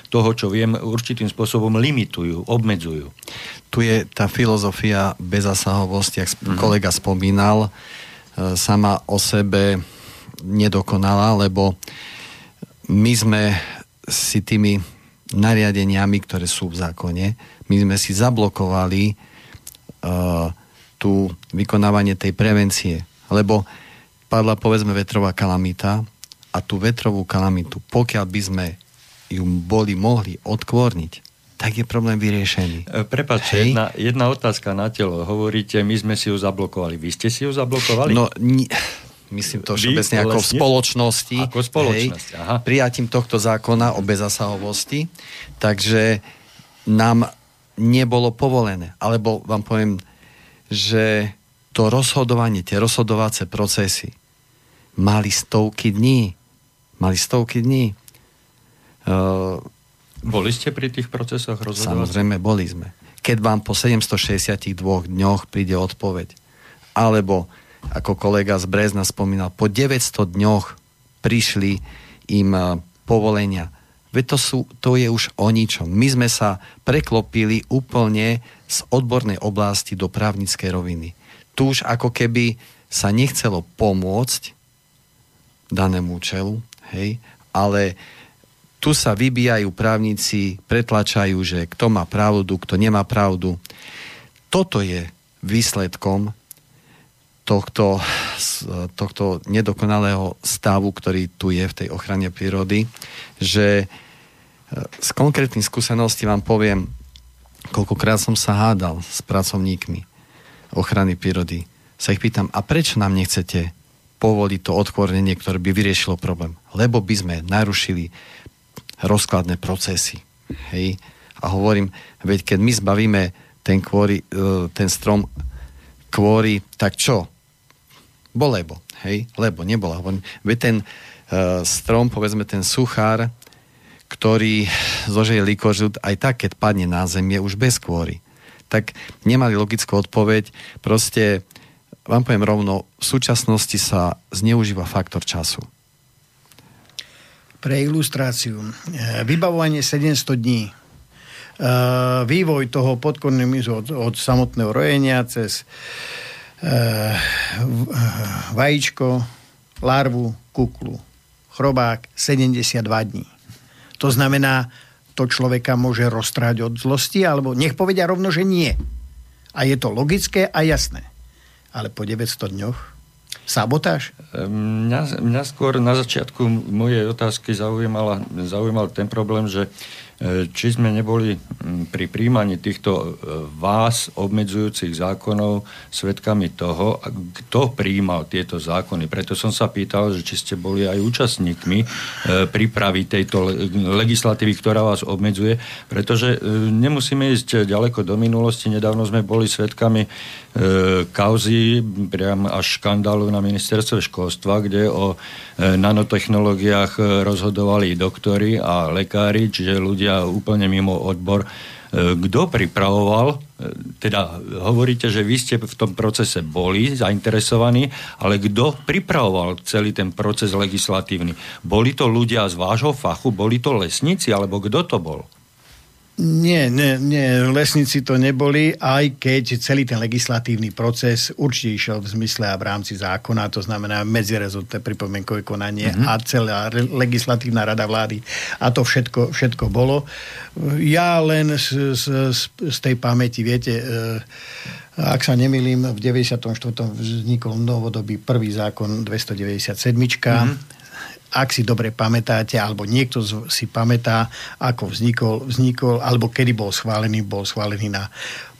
toho, čo viem, určitým spôsobom limitujú, obmedzujú. Tu je tá filozofia bezasahovosti, ak mm-hmm. kolega spomínal, sama o sebe nedokonalá, lebo my sme si tými nariadeniami, ktoré sú v zákone, my sme si zablokovali uh, tú vykonávanie tej prevencie. Lebo padla povedzme vetrová kalamita a tú vetrovú kalamitu, pokiaľ by sme ju boli mohli odkvorniť, tak je problém vyriešený. E, Prepačte, jedna, jedna otázka na telo. Hovoríte, my sme si ju zablokovali. Vy ste si ju zablokovali? No, ni- myslím to všeobecne ako v spoločnosti, ako spoločnosť, hej, aha. prijatím tohto zákona o bezasahovosti, takže nám nebolo povolené. Alebo vám poviem, že to rozhodovanie, tie rozhodovacie procesy mali stovky dní. Mali stovky dní. Uh, boli ste pri tých procesoch rozhodovať? Samozrejme, boli sme. Keď vám po 762 dňoch príde odpoveď, alebo ako kolega z Brezna spomínal, po 900 dňoch prišli im eh, povolenia. Veď to, sú, to je už o ničom. My sme sa preklopili úplne z odbornej oblasti do právnickej roviny. Tu už ako keby sa nechcelo pomôcť danému účelu, hej, ale tu sa vybíjajú právnici, pretlačajú, že kto má pravdu, kto nemá pravdu. Toto je výsledkom tohto, tohto nedokonalého stavu, ktorý tu je v tej ochrane prírody, že e, z konkrétnych skúseností vám poviem, koľkokrát som sa hádal s pracovníkmi ochrany prírody. Sa ich pýtam, a prečo nám nechcete povoliť to odkvornenie, ktoré by vyriešilo problém? Lebo by sme narušili rozkladné procesy. Hej? A hovorím, veď keď my zbavíme ten, kvôry, e, ten strom kvôry, tak čo? Bo lebo, hej, lebo nebola. Veď ten uh, strom, povedzme ten suchár, ktorý zožije likožut, aj tak, keď padne na zem, je už bez kôry. Tak nemali logickú odpoveď. Proste, vám poviem rovno, v súčasnosti sa zneužíva faktor času. Pre ilustráciu. E, vybavovanie 700 dní. E, vývoj toho podkorným od, od samotného rojenia cez vajíčko, larvu, kuklu. Chrobák 72 dní. To znamená, to človeka môže roztráť od zlosti, alebo nech povedia rovno, že nie. A je to logické a jasné. Ale po 900 dňoch sabotáž? Mňa, mňa skôr na začiatku mojej otázky zaujímal, zaujímal ten problém, že či sme neboli pri príjmaní týchto e, vás obmedzujúcich zákonov svetkami toho, kto príjmal tieto zákony. Preto som sa pýtal, že či ste boli aj účastníkmi e, prípravy tejto legislatívy, ktorá vás obmedzuje, pretože nemusíme ísť ďaleko do minulosti. Nedávno sme boli svetkami kauzy, priam až škandálu na ministerstve školstva, kde o nanotechnológiách rozhodovali doktori a lekári, čiže ľudia úplne mimo odbor. E, kto pripravoval, e, teda hovoríte, že vy ste v tom procese boli zainteresovaní, ale kto pripravoval celý ten proces legislatívny? Boli to ľudia z vášho fachu, boli to lesníci, alebo kto to bol? Nie, nie, nie, lesníci to neboli, aj keď celý ten legislatívny proces určite išiel v zmysle a v rámci zákona, to znamená medzirezortné pripomienkové konanie mm-hmm. a celá legislatívna rada vlády. A to všetko, všetko bolo. Ja len z, z, z tej pamäti, viete, e, ak sa nemýlim, v 94. vznikol novodobý prvý zákon 297. Mm-hmm ak si dobre pamätáte, alebo niekto si pamätá, ako vznikol, vznikol alebo kedy bol schválený, bol schválený na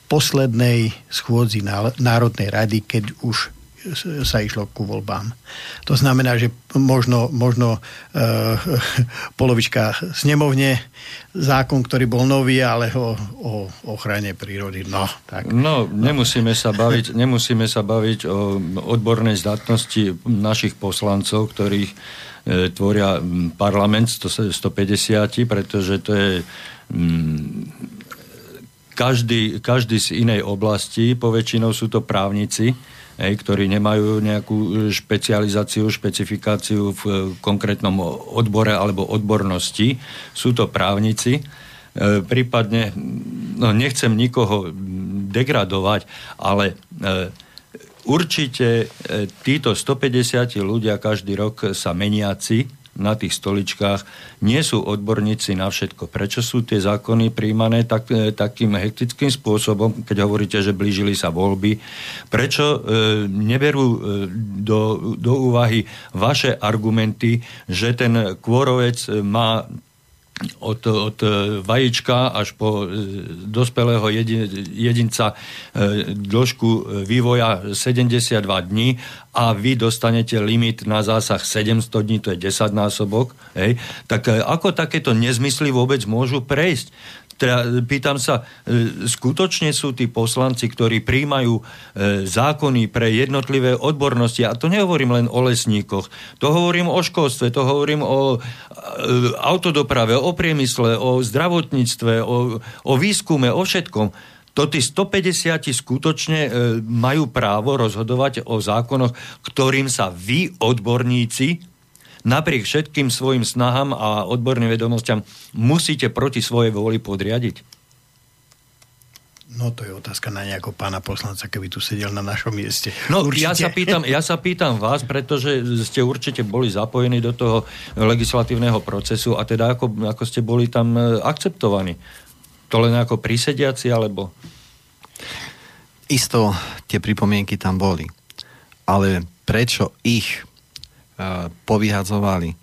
poslednej schôdzi Národnej rady, keď už sa išlo ku voľbám. To znamená, že možno, možno e, polovička snemovne zákon, ktorý bol nový, ale o, o ochrane prírody. No, tak. no nemusíme, sa baviť, nemusíme sa baviť o odbornej zdatnosti našich poslancov, ktorých tvoria parlament 150, pretože to je každý, každý z inej oblasti, poväčšinou sú to právnici, hej, ktorí nemajú nejakú e, špecializáciu, špecifikáciu v e, konkrétnom odbore alebo odbornosti. Sú to právnici. E, prípadne, no nechcem nikoho degradovať, ale určite títo 150 ľudia každý rok sa meniaci na tých stoličkách nie sú odborníci na všetko. Prečo sú tie zákony príjmané tak, e, takým hektickým spôsobom, keď hovoríte, že blížili sa voľby? Prečo e, neberú e, do, do úvahy vaše argumenty, že ten kôrovec má od, od vajíčka až po dospelého jedinca dĺžku vývoja 72 dní a vy dostanete limit na zásah 700 dní, to je 10 násobok, hej, tak e, ako takéto nezmysly vôbec môžu prejsť? Teda pýtam sa, e, skutočne sú tí poslanci, ktorí príjmajú e, zákony pre jednotlivé odbornosti, a to nehovorím len o lesníkoch, to hovorím o školstve, to hovorím o autodoprave, o priemysle, o zdravotníctve, o, o výskume, o všetkom. To tí 150 skutočne e, majú právo rozhodovať o zákonoch, ktorým sa vy, odborníci, napriek všetkým svojim snahám a odborným vedomostiam musíte proti svojej vôli podriadiť? No to je otázka na nejakého pána poslanca, keby tu sedel na našom mieste. No ja sa, pýtam, ja sa pýtam vás, pretože ste určite boli zapojení do toho legislatívneho procesu a teda ako, ako ste boli tam e, akceptovaní. To len ako prísediaci, alebo... Isto tie pripomienky tam boli. Ale prečo ich povyhadzovali,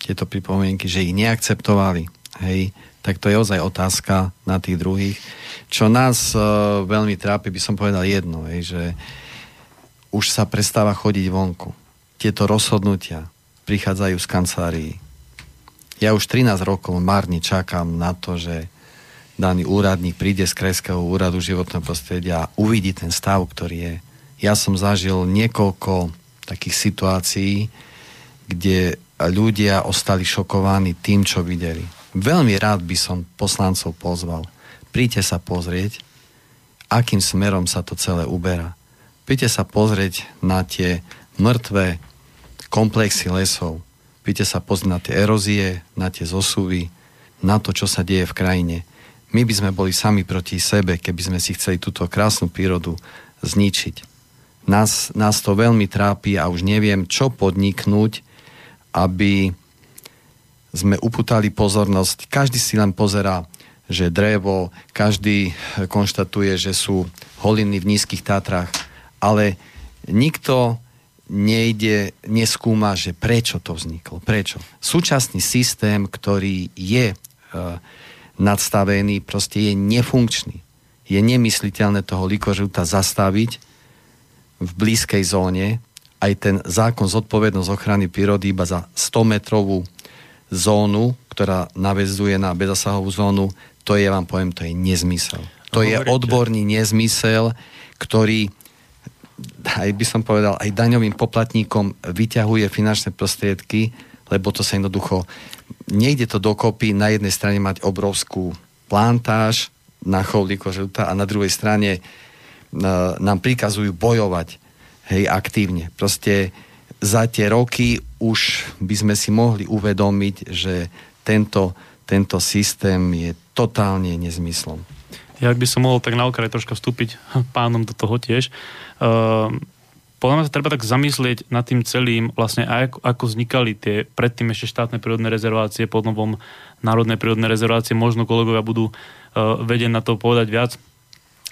tieto pripomienky, že ich neakceptovali, hej, tak to je ozaj otázka na tých druhých. Čo nás uh, veľmi trápi, by som povedal jedno, hej, že už sa prestáva chodiť vonku. Tieto rozhodnutia prichádzajú z kancelárií. Ja už 13 rokov márne čakám na to, že daný úradník príde z Krajského úradu životného prostredia a uvidí ten stav, ktorý je. Ja som zažil niekoľko takých situácií, kde ľudia ostali šokovaní tým, čo videli. Veľmi rád by som poslancov pozval. Príďte sa pozrieť, akým smerom sa to celé uberá. Príďte sa pozrieť na tie mŕtve komplexy lesov. Príďte sa pozrieť na tie erózie, na tie zosuvy, na to, čo sa deje v krajine my by sme boli sami proti sebe, keby sme si chceli túto krásnu prírodu zničiť. Nás, nás to veľmi trápi a už neviem, čo podniknúť, aby sme uputali pozornosť. Každý si len pozerá, že drevo, každý konštatuje, že sú holiny v nízkych Tatrách, ale nikto nejde, neskúma, že prečo to vzniklo. Prečo? Súčasný systém, ktorý je uh, nadstavený, proste je nefunkčný. Je nemysliteľné toho likožuta zastaviť v blízkej zóne. Aj ten zákon zodpovednosť ochrany prírody iba za 100 metrovú zónu, ktorá navezuje na bezasahovú zónu, to je, vám poviem, to je nezmysel. To je odborný nezmysel, ktorý aj by som povedal, aj daňovým poplatníkom vyťahuje finančné prostriedky, lebo to sa jednoducho nejde to dokopy na jednej strane mať obrovskú plantáž na chovli kožuta a na druhej strane nám prikazujú bojovať hej, aktívne. Proste za tie roky už by sme si mohli uvedomiť, že tento, tento systém je totálne nezmyslom. Ja by som mohol tak na okraj troška vstúpiť pánom do toho tiež. Uh, podľa mňa sa treba tak zamyslieť nad tým celým, vlastne ako, ako vznikali tie predtým ešte štátne prírodné rezervácie, pod novom národné prírodné rezervácie, možno kolegovia budú uh, vedieť na to povedať viac,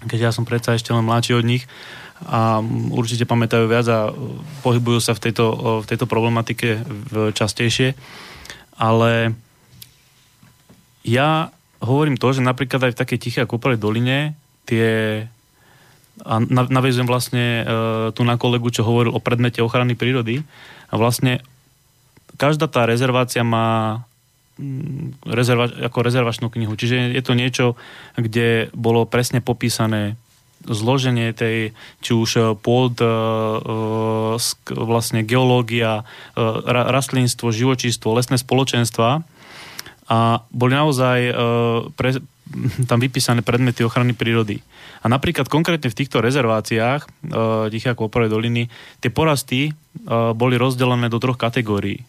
keď ja som predsa ešte len mladší od nich a určite pamätajú viac a pohybujú sa v tejto, v tejto problematike častejšie. Ale ja hovorím to, že napríklad aj v takej tichej a kúpelej doline tie a navezujem vlastne tu na kolegu, čo hovoril o predmete ochrany prírody. A vlastne každá tá rezervácia má rezerva, ako rezervačnú knihu. Čiže je to niečo, kde bolo presne popísané zloženie tej, či už e, pôd, e, e, vlastne geológia, rastlinstvo, živočístvo, lesné spoločenstva a boli naozaj pre, tam vypísané predmety ochrany prírody. A napríklad konkrétne v týchto rezerváciách Tiché ako Oporovej doliny tie porasty boli rozdelené do troch kategórií.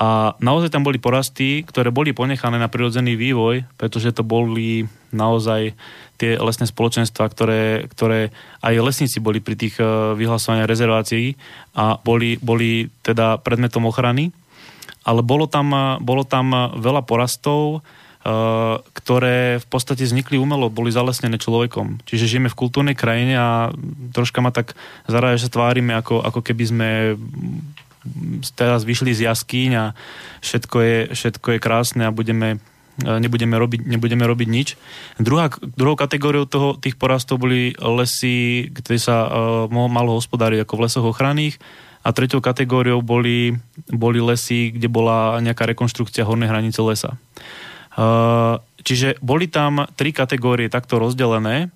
A naozaj tam boli porasty, ktoré boli ponechané na prirodzený vývoj, pretože to boli naozaj tie lesné spoločenstva, ktoré, ktoré aj lesníci boli pri tých eh, vyhlasovaniach rezervácií a boli, boli teda predmetom ochrany. Ale bolo tam, eh, bolo tam veľa porastov, eh, ktoré v podstate vznikli umelo, boli zalesnené človekom. Čiže žijeme v kultúrnej krajine a troška ma tak zarája, že tvárime, ako, ako keby sme teraz vyšli z jaskyň a všetko je, všetko je krásne a budeme e, nebudeme robiť, nebudeme robiť nič. Druhá, druhou kategóriou toho, tých porastov boli lesy, kde sa uh, malo hospodáriť ako v lesoch ochranných a tretou kategóriou boli, boli lesy, kde bola nejaká rekonštrukcia hornej hranice lesa. Uh, čiže boli tam tri kategórie takto rozdelené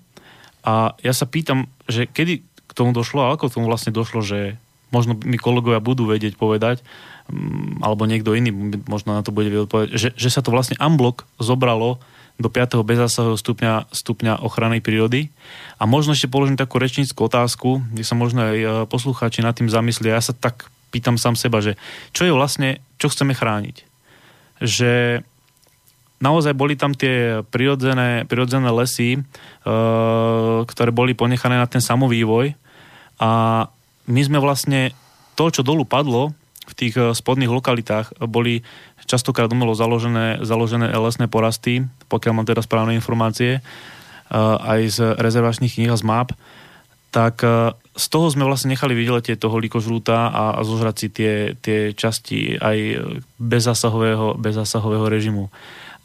a ja sa pýtam, že kedy k tomu došlo a ako k tomu vlastne došlo, že možno mi kolegovia budú vedieť povedať, mm, alebo niekto iný možno na to bude vedieť povedať, že, že sa to vlastne unblock zobralo do 5. bezásahového stupňa, stupňa ochrany prírody. A možno ešte položím takú rečníckú otázku, kde sa možno aj e, poslucháči nad tým zamyslia. Ja sa tak pýtam sám seba, že čo je vlastne, čo chceme chrániť? Že naozaj boli tam tie prirodzené, prirodzené lesy, e, ktoré boli ponechané na ten samovývoj a my sme vlastne to, čo dolu padlo v tých eh, spodných lokalitách, boli častokrát umelo založené, založené lesné porasty, pokiaľ mám teda správne informácie, eh, aj z rezervačných kníh a z map, tak eh, z toho sme vlastne nechali vyletieť toho likožrúta a, a zožrať si tie, tie časti aj bezzasahového, bezzasahového režimu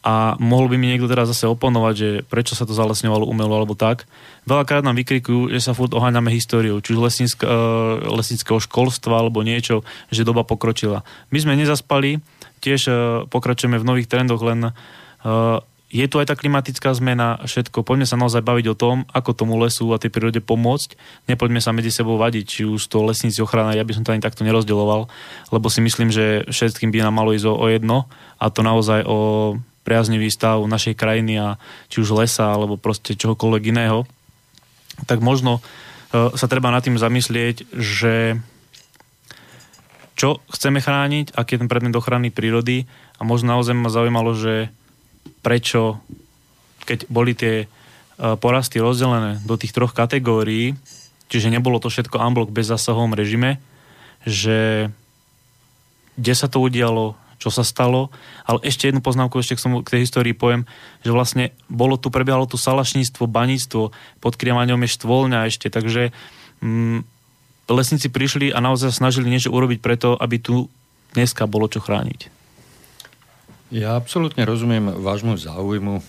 a mohol by mi niekto teraz zase oponovať, že prečo sa to zalesňovalo umelo alebo tak. Veľakrát nám vykrikujú, že sa furt oháňame históriou, či už lesníck, uh, lesníckého školstva alebo niečo, že doba pokročila. My sme nezaspali, tiež uh, pokračujeme v nových trendoch, len uh, je tu aj tá klimatická zmena, všetko. Poďme sa naozaj baviť o tom, ako tomu lesu a tej prírode pomôcť. Nepoďme sa medzi sebou vadiť, či už to lesníci ochrana, ja by som to ani takto nerozdeloval, lebo si myslím, že všetkým by nám malo ísť o, o jedno a to naozaj o priaznivý stav našej krajiny a či už lesa alebo proste čohokoľvek iného, tak možno uh, sa treba nad tým zamyslieť, že čo chceme chrániť, aký je ten predmet ochrany prírody a možno naozaj ma zaujímalo, že prečo, keď boli tie uh, porasty rozdelené do tých troch kategórií, čiže nebolo to všetko unblock bez zásahovom režime, že kde sa to udialo, čo sa stalo. Ale ešte jednu poznámku ešte k, tomu, k tej histórii poviem, že vlastne bolo tu, prebiehalo tu salašníctvo, baníctvo, pod Kriamaňom je štvolňa ešte, takže mm, lesníci prišli a naozaj snažili niečo urobiť preto, aby tu dneska bolo čo chrániť. Ja absolútne rozumiem vášmu záujmu e,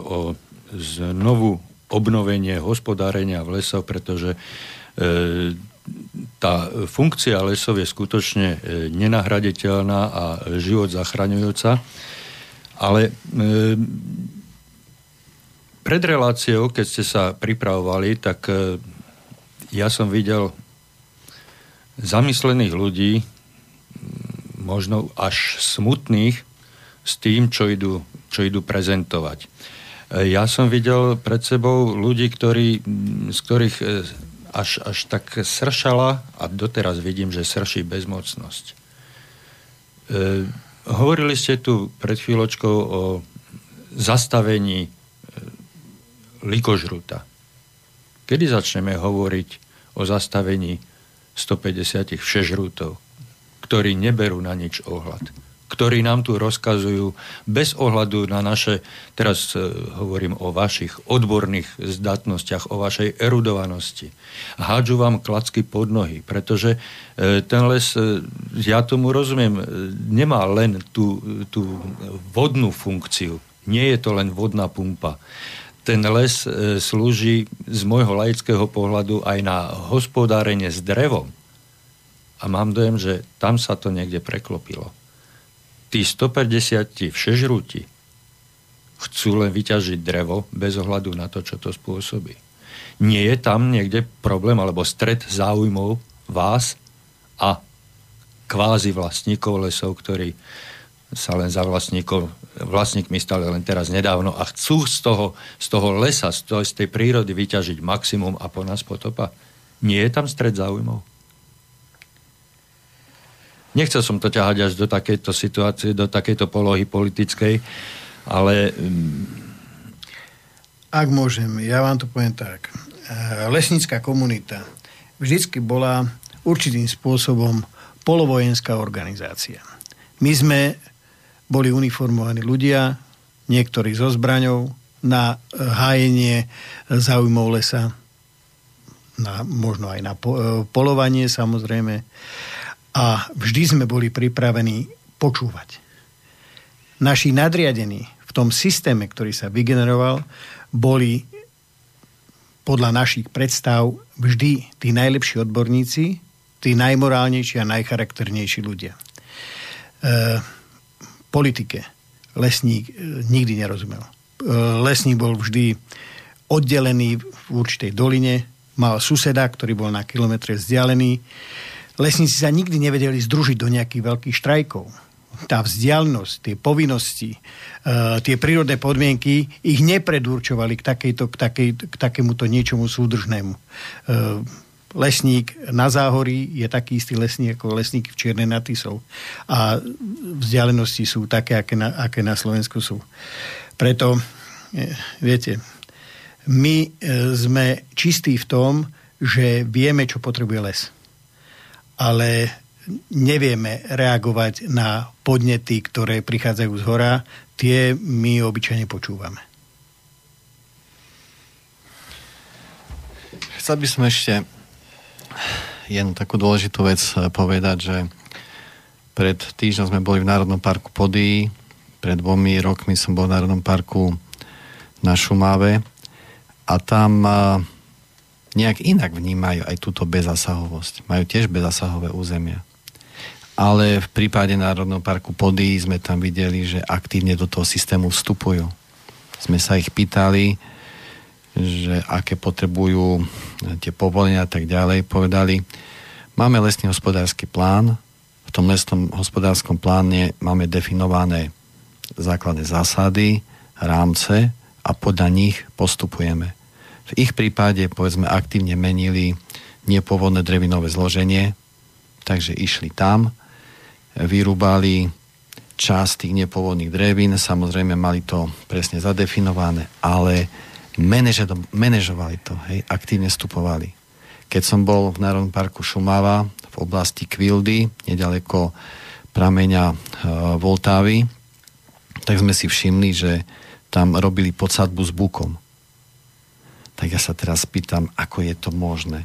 o znovu obnovenie hospodárenia v lesoch, pretože e, tá funkcia lesov je skutočne e, nenahraditeľná a život zachraňujúca. Ale e, pred reláciou, keď ste sa pripravovali, tak e, ja som videl zamyslených ľudí, možno až smutných, s tým, čo idú, čo idú prezentovať. Ja som videl pred sebou ľudí, ktorí, z ktorých až, až tak sršala a doteraz vidím, že srší bezmocnosť. E, hovorili ste tu pred chvíľočkou o zastavení e, likožruta. Kedy začneme hovoriť o zastavení 150 všežrútov, ktorí neberú na nič ohľad? Ktorí nám tu rozkazujú bez ohľadu na naše, teraz e, hovorím o vašich odborných zdatnostiach, o vašej erudovanosti. Hádžu vám klacky pod nohy, pretože e, ten les, e, ja tomu rozumiem, nemá len tú, tú vodnú funkciu. Nie je to len vodná pumpa. ten les slúži z môjho laického pohľadu aj na hospodárenie s drevom. A mám dojem, že tam sa to niekde preklopilo. Tí 150 všežrúti chcú len vyťažiť drevo bez ohľadu na to, čo to spôsobí. Nie je tam niekde problém alebo stred záujmov vás a kvázi vlastníkov lesov, ktorí sa len za vlastníkov, vlastníkmi stali len teraz nedávno a chcú z toho, z toho lesa, z, toho, z tej prírody vyťažiť maximum a po nás potopa. Nie je tam stred záujmov? Nechcel som to ťahať až do takejto situácie, do takejto polohy politickej, ale... Mm, Ak môžem, ja vám to poviem tak. Eh, lesnícka komunita vždycky bola určitým spôsobom polovojenská organizácia. My sme boli uniformovaní ľudia, niektorí so zbraňou, na eh, hájenie záujmov lesa, na, možno aj na eh, polovanie samozrejme. A vždy sme boli pripravení počúvať. Naši nadriadení v tom systéme, ktorý sa vygeneroval, boli podľa našich predstav vždy tí najlepší odborníci, tí najmorálnejší a najcharakternejší ľudia. E, politike lesník e, nikdy nerozumel. E, lesník bol vždy oddelený v určitej doline, mal suseda, ktorý bol na kilometre vzdialený. Lesníci sa nikdy nevedeli združiť do nejakých veľkých štrajkov tá vzdialenosť, tie povinnosti, uh, tie prírodné podmienky ich nepredurčovali k, takejto, k, takej, k takémuto niečomu súdržnému. Uh, lesník na záhorí je taký istý lesník ako lesník v Čiernej nad Tisou. A vzdialenosti sú také, aké na, aké na Slovensku sú. Preto, eh, viete, my sme čistí v tom, že vieme, čo potrebuje les. Ale nevieme reagovať na podnety, ktoré prichádzajú z hora, tie my obyčajne počúvame. Chcel by som ešte jednu takú dôležitú vec eh, povedať, že pred týždňom sme boli v Národnom parku Podí, pred dvomi rokmi som bol v Národnom parku na Šumave a tam eh, nejak inak vnímajú aj túto bezasahovosť. Majú tiež bezasahové územia ale v prípade Národného parku Pody sme tam videli, že aktívne do toho systému vstupujú. Sme sa ich pýtali, že aké potrebujú tie povolenia a tak ďalej. Povedali, máme lesný hospodársky plán, v tom lesnom hospodárskom pláne máme definované základné zásady, rámce a podľa nich postupujeme. V ich prípade, povedzme, aktívne menili nepôvodné drevinové zloženie, takže išli tam, vyrúbali časť tých nepôvodných drevín, samozrejme mali to presne zadefinované, ale manažovali to, hej, aktívne vstupovali. Keď som bol v Národnom parku Šumava v oblasti Kvildy, nedaleko prameňa e, Voltávy, tak sme si všimli, že tam robili podsadbu s bukom. Tak ja sa teraz pýtam, ako je to možné.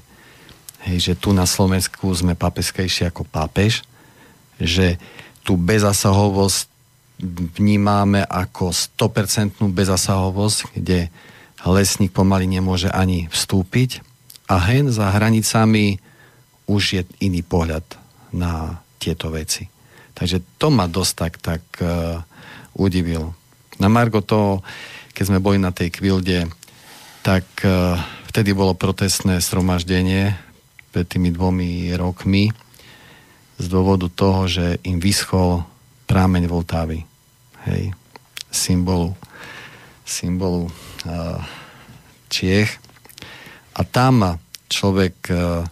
Hej, že tu na Slovensku sme papeskejší ako pápež, že tú bezasahovosť vnímame ako 100% bezasahovosť, kde lesník pomaly nemôže ani vstúpiť a hen za hranicami už je iný pohľad na tieto veci. Takže to ma dosť tak, tak uh, udivilo. Na Margo to, keď sme boli na tej kvilde, tak uh, vtedy bolo protestné sromaždenie pred tými dvomi rokmi z dôvodu toho, že im vyschol prámeň Vltavy. Hej, symbolu, symbolu uh, Čiech. A tam človek uh,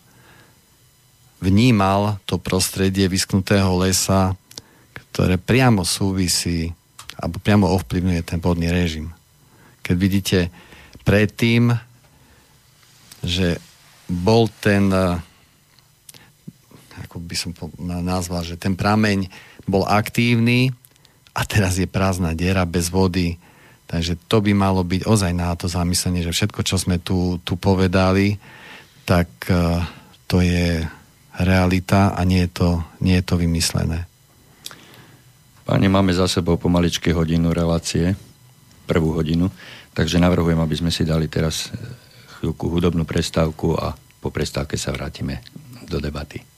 vnímal to prostredie vysknutého lesa, ktoré priamo súvisí alebo priamo ovplyvňuje ten vodný režim. Keď vidíte predtým, že bol ten uh, ako by som nazval, že ten prameň bol aktívny a teraz je prázdna diera bez vody. Takže to by malo byť ozaj na to zamyslenie, že všetko, čo sme tu, tu povedali, tak uh, to je realita a nie je to, nie je to vymyslené. Páni, máme za sebou pomaličky hodinu relácie, prvú hodinu. Takže navrhujem, aby sme si dali teraz e, chvíľku hudobnú prestávku a po prestávke sa vrátime do debaty.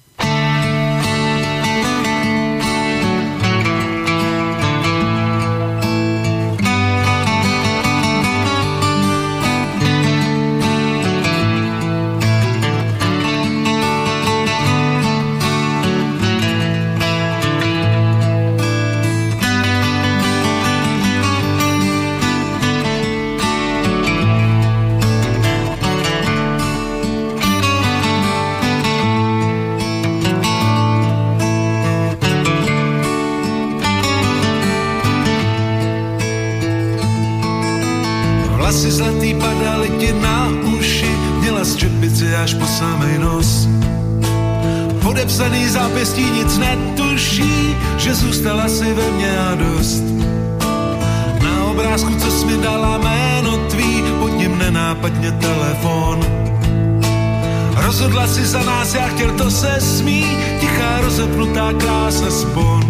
si za nás, já chtěl to se smí, tichá rozepnutá krásna spon.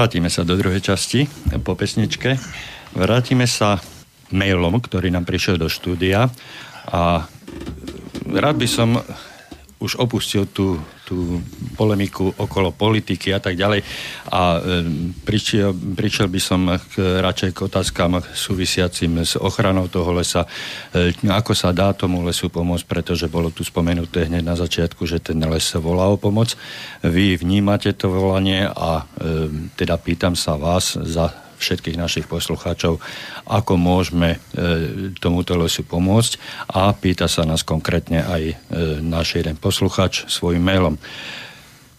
Vrátime sa do druhej časti po pesničke. Vrátime sa mailom, ktorý nám prišiel do štúdia a rád by som už opustil tú, tú polemiku okolo politiky a tak ďalej a prišiel, prišiel by som k, radšej k otázkam súvisiacim s ochranou toho lesa, e, ako sa dá tomu lesu pomôcť, pretože bolo tu spomenuté hneď na začiatku, že ten les volá o pomoc. Vy vnímate to volanie a teda pýtam sa vás za všetkých našich poslucháčov, ako môžeme e, tomuto lesu pomôcť a pýta sa nás konkrétne aj e, náš jeden posluchač svojim mailom.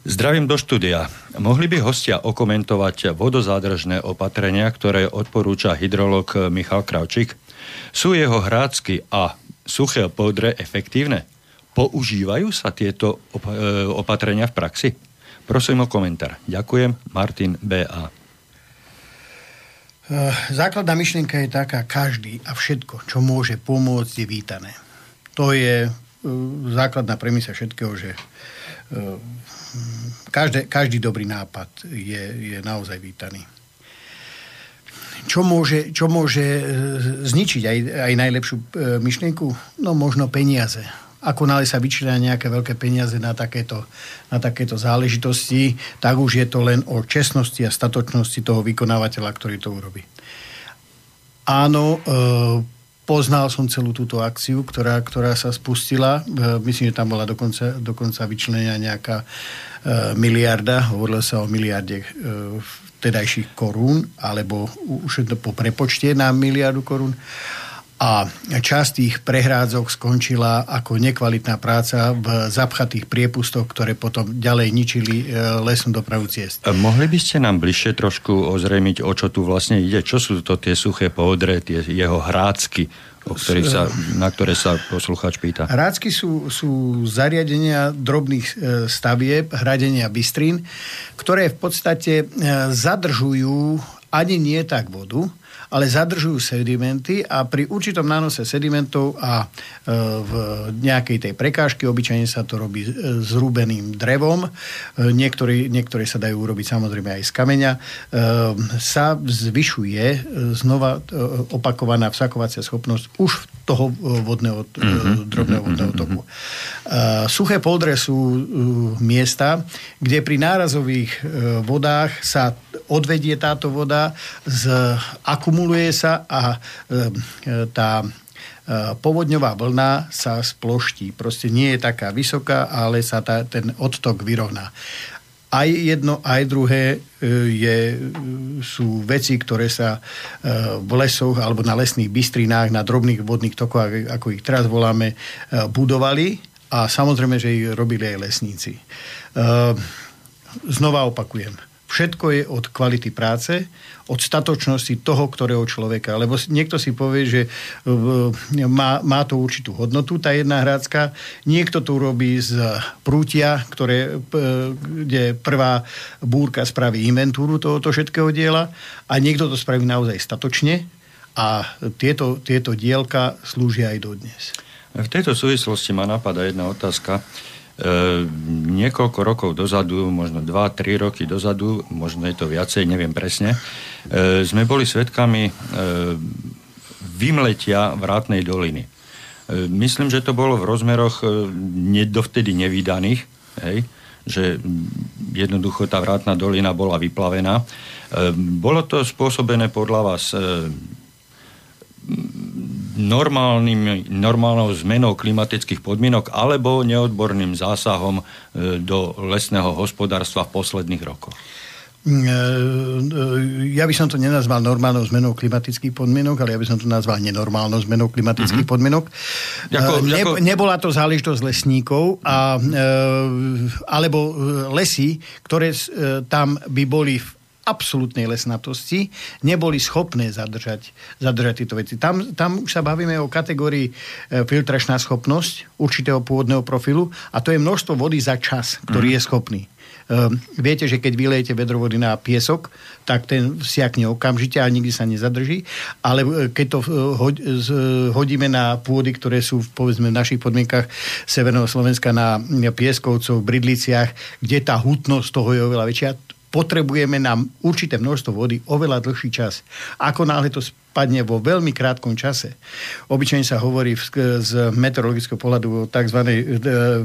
Zdravím do štúdia. Mohli by hostia okomentovať vodozádržné opatrenia, ktoré odporúča hydrolog Michal Kravčík? Sú jeho hrácky a suché poudre efektívne? Používajú sa tieto e, opatrenia v praxi? Prosím o komentár. Ďakujem. Martin B.A. Eh, základná myšlienka je taká, každý a všetko, čo môže pomôcť, je vítané. To je eh, základná premisa všetkého, že každé, každý dobrý nápad je, je naozaj vítaný. Čo môže, čo môže zničiť aj, aj najlepšiu myšlienku? No možno peniaze ako nále sa vyčlenia nejaké veľké peniaze na takéto, na takéto záležitosti, tak už je to len o čestnosti a statočnosti toho vykonávateľa, ktorý to urobí. Áno, e, poznal som celú túto akciu, ktorá, ktorá sa spustila. E, myslím, že tam bola dokonca, dokonca vyčlenia nejaká e, miliarda. Hovorilo sa o miliarde vtedajších korún, alebo už po prepočte na miliardu korún. A časť tých prehrádzok skončila ako nekvalitná práca v zapchatých priepustoch, ktoré potom ďalej ničili e, lesnú dopravu ciest. Mohli by ste nám bližšie trošku ozrejmiť, o čo tu vlastne ide? Čo sú to tie suché pohodre, tie jeho hrácky, o ktorých sa, na ktoré sa poslucháč pýta? Hrácky sú, sú zariadenia drobných e, stavieb, hradenia bystrín, ktoré v podstate e, zadržujú ani nie tak vodu, ale zadržujú sedimenty a pri určitom nánose sedimentov a e, v nejakej tej prekážky, obyčajne sa to robí s rúbeným drevom, e, niektoré, niektoré sa dajú urobiť samozrejme aj z kameňa, e, sa zvyšuje znova opakovaná vsakovacia schopnosť už toho vodného, mm-hmm. drobného vodného toku. Suché poldre sú miesta, kde pri nárazových vodách sa odvedie táto voda, z, akumuluje sa a e, tá e, povodňová vlna sa sploští. Proste nie je taká vysoká, ale sa tá, ten odtok vyrovná. Aj jedno, aj druhé e, je, sú veci, ktoré sa v lesoch alebo na lesných bystrinách, na drobných vodných tokoch, ako ich teraz voláme, budovali a samozrejme, že ich robili aj lesníci. Znova opakujem Všetko je od kvality práce, od statočnosti toho, ktorého človeka. Lebo niekto si povie, že má, má to určitú hodnotu, tá jedna hrácka. Niekto to robí z prútia, ktoré, kde prvá búrka spraví inventúru tohoto všetkého diela a niekto to spraví naozaj statočne a tieto, tieto dielka slúžia aj dodnes. V tejto súvislosti ma napadá jedna otázka. E, niekoľko rokov dozadu, možno 2-3 roky dozadu, možno je to viacej, neviem presne, e, sme boli svetkami e, vymletia vrátnej doliny. Myslím, že to bolo v rozmeroch dovtedy nevydaných, hej, že jednoducho tá vrátna dolina bola vyplavená. Bolo to spôsobené podľa vás normálnou zmenou klimatických podmienok alebo neodborným zásahom e, do lesného hospodárstva v posledných rokoch? Mm, e, e, ja by som to nenazval normálnou zmenou klimatických podmienok, ale ja by som to nazval nenormálnou zmenou klimatických mm-hmm. podmienok. Ne. Nebola to záležitosť lesníkov, a, alebo lesy, ktoré tam by boli v absolútnej lesnatosti neboli schopné zadržať, zadržať tieto veci. Tam, tam už sa bavíme o kategórii e, filtračná schopnosť určitého pôvodného profilu a to je množstvo vody za čas, ktorý mm. je schopný. Um, viete, že keď vylejete vedro vody na piesok, tak ten vsiakne okamžite a nikdy sa nezadrží. Ale e, keď to hodíme na pôdy, ktoré sú povedzme v našich podmienkach Severného Slovenska na Pieskovcov, Bridliciach, kde tá hutnosť toho je oveľa väčšia, potrebujeme nám určité množstvo vody oveľa dlhší čas. Ako náhle to spadne vo veľmi krátkom čase. Obyčajne sa hovorí z meteorologického pohľadu o tzv. E,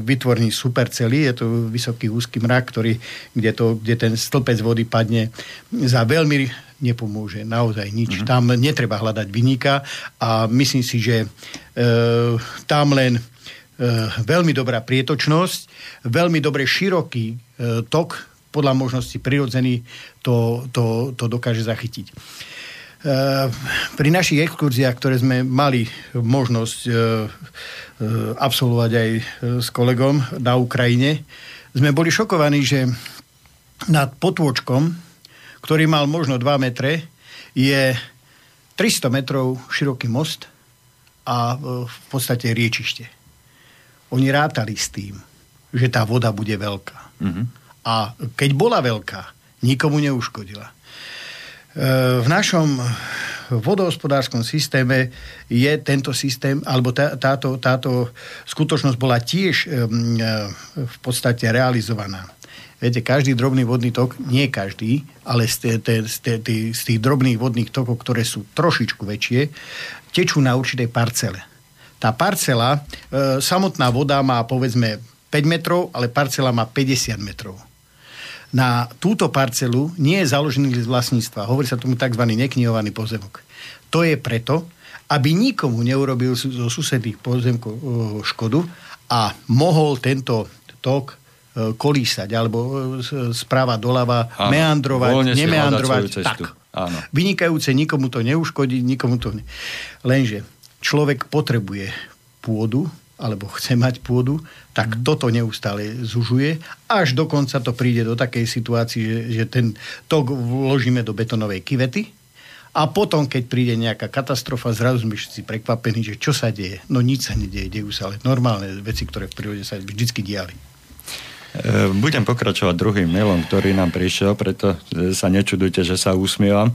vytvorní supercely, je to vysoký úzky mrak, ktorý, kde, to, kde ten stĺpec vody padne za veľmi nepomôže naozaj nič. Mm-hmm. Tam netreba hľadať vyníka a myslím si, že e, tam len e, veľmi dobrá prietočnosť, veľmi dobrý široký e, tok podľa možnosti prirodzený to, to, to dokáže zachytiť. E, pri našich exkurziách, ktoré sme mali možnosť e, e, absolvovať aj s kolegom na Ukrajine, sme boli šokovaní, že nad potôčkom, ktorý mal možno 2 metre, je 300 metrov široký most a v podstate riečište. Oni rátali s tým, že tá voda bude veľká. Mm-hmm a keď bola veľká, nikomu neuškodila. E, v našom vodohospodárskom systéme je tento systém, alebo tá, táto, táto skutočnosť bola tiež e, v podstate realizovaná. Viete, každý drobný vodný tok, nie každý, ale z, te, z, te, z tých drobných vodných tokov, ktoré sú trošičku väčšie, tečú na určitej parcele. Tá parcela, e, samotná voda má povedzme 5 metrov, ale parcela má 50 metrov na túto parcelu nie je založený z vlastníctva. Hovorí sa tomu tzv. neknihovaný pozemok. To je preto, aby nikomu neurobil zo susedných pozemkov škodu a mohol tento tok e, kolísať alebo e, správa doľava, Áno, meandrovať, nemeandrovať. Tak. Áno. Vynikajúce, nikomu to neuškodí, nikomu to... Ne... Lenže, človek potrebuje pôdu, alebo chce mať pôdu, tak mm. toto neustále zužuje, až dokonca to príde do takej situácii, že, že ten tok vložíme do betonovej kivety a potom, keď príde nejaká katastrofa, zrazu sme všetci prekvapení, že čo sa deje. No nič sa nedieje, dejú sa ale normálne veci, ktoré v prírode sa vždy diali. E, budem pokračovať druhým mailom, ktorý nám prišiel, preto sa nečudujte, že sa usmievam. E,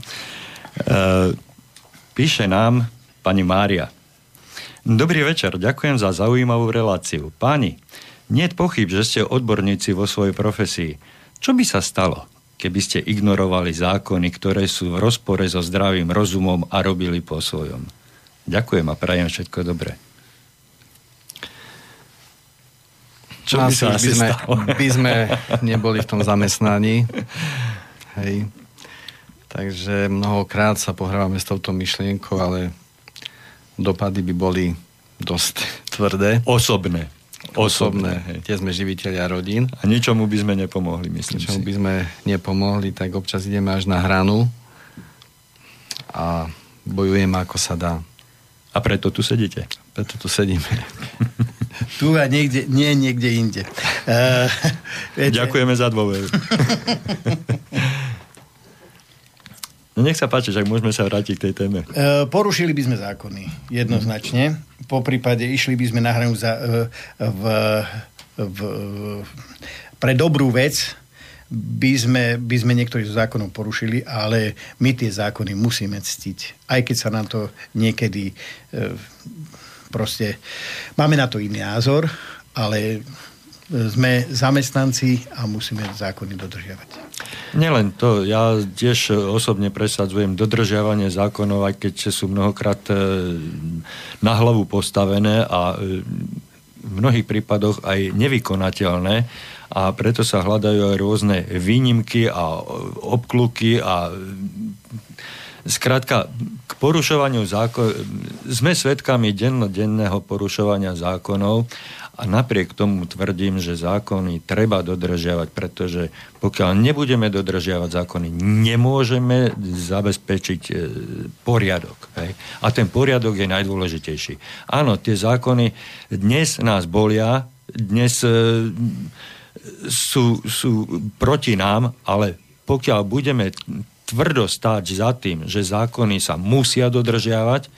píše nám pani Mária. Dobrý večer, ďakujem za zaujímavú reláciu. Páni, nie pochyb, že ste odborníci vo svojej profesii. Čo by sa stalo, keby ste ignorovali zákony, ktoré sú v rozpore so zdravým rozumom a robili po svojom? Ďakujem a prajem všetko dobré. Čo by sa asi by sme, stalo? by sme neboli v tom zamestnaní. Hej. Takže mnohokrát sa pohrávame s touto myšlienkou, ale dopady by boli dosť tvrdé. Osobné. Osobné. Hej. Tie sme živiteľia rodín. A ničomu by sme nepomohli, myslím ničomu si. by sme nepomohli, tak občas ideme až na hranu a bojujeme ako sa dá. A preto tu sedíte. Preto tu sedíme. tu a niekde, nie niekde inde. Uh. Ďakujeme za dôveru. No nech sa páči, že môžeme sa vrátiť k tej téme. E, porušili by sme zákony, jednoznačne. Po prípade išli by sme na hranu za, e, v, v, pre dobrú vec, by sme, by sme niektorých zákonov porušili, ale my tie zákony musíme ctiť. Aj keď sa nám to niekedy e, proste... Máme na to iný názor, ale sme zamestnanci a musíme zákony dodržiavať. Nielen to, ja tiež osobne presadzujem dodržiavanie zákonov, aj keď sú mnohokrát e, na hlavu postavené a e, v mnohých prípadoch aj nevykonateľné a preto sa hľadajú aj rôzne výnimky a obkluky a Skrátka, k porušovaniu zákonov, sme svedkami dennodenného porušovania zákonov a napriek tomu tvrdím, že zákony treba dodržiavať, pretože pokiaľ nebudeme dodržiavať zákony, nemôžeme zabezpečiť e, poriadok. Hej? A ten poriadok je najdôležitejší. Áno, tie zákony dnes nás bolia, dnes e, sú, sú proti nám, ale pokiaľ budeme tvrdo stáť za tým, že zákony sa musia dodržiavať,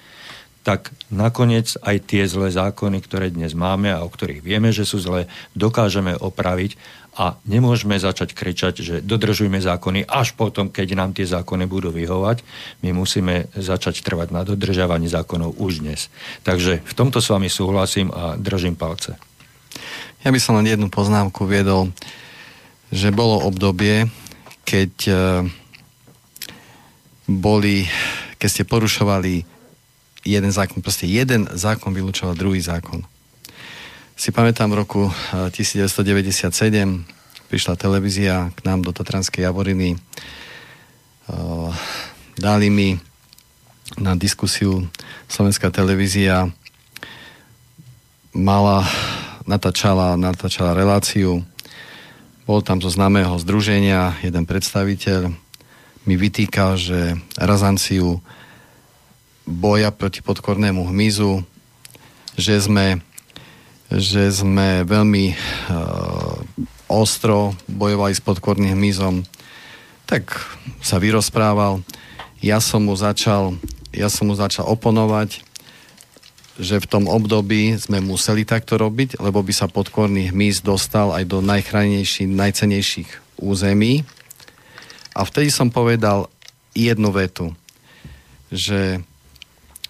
tak nakoniec aj tie zlé zákony, ktoré dnes máme a o ktorých vieme, že sú zlé, dokážeme opraviť a nemôžeme začať kričať, že dodržujme zákony až potom, keď nám tie zákony budú vyhovať. My musíme začať trvať na dodržiavaní zákonov už dnes. Takže v tomto s vami súhlasím a držím palce. Ja by som len jednu poznámku viedol, že bolo obdobie, keď eh, boli, keď ste porušovali jeden zákon, proste jeden zákon vylúčoval druhý zákon. Si pamätám v roku 1997 eh, prišla televízia k nám do Tatranskej Javoriny. Eh, dali mi na diskusiu slovenská televízia mala, natáčala, natáčala reláciu. Bol tam zo známeho združenia jeden predstaviteľ, mi vytýkal, že razanciu boja proti podkornému hmyzu, že sme, že sme veľmi uh, ostro bojovali s podkorným hmyzom, tak sa vyrozprával. Ja som mu začal, ja som mu začal oponovať, že v tom období sme museli takto robiť, lebo by sa podkorný hmyz dostal aj do najchránejších, najcenejších území. A vtedy som povedal jednu vetu, že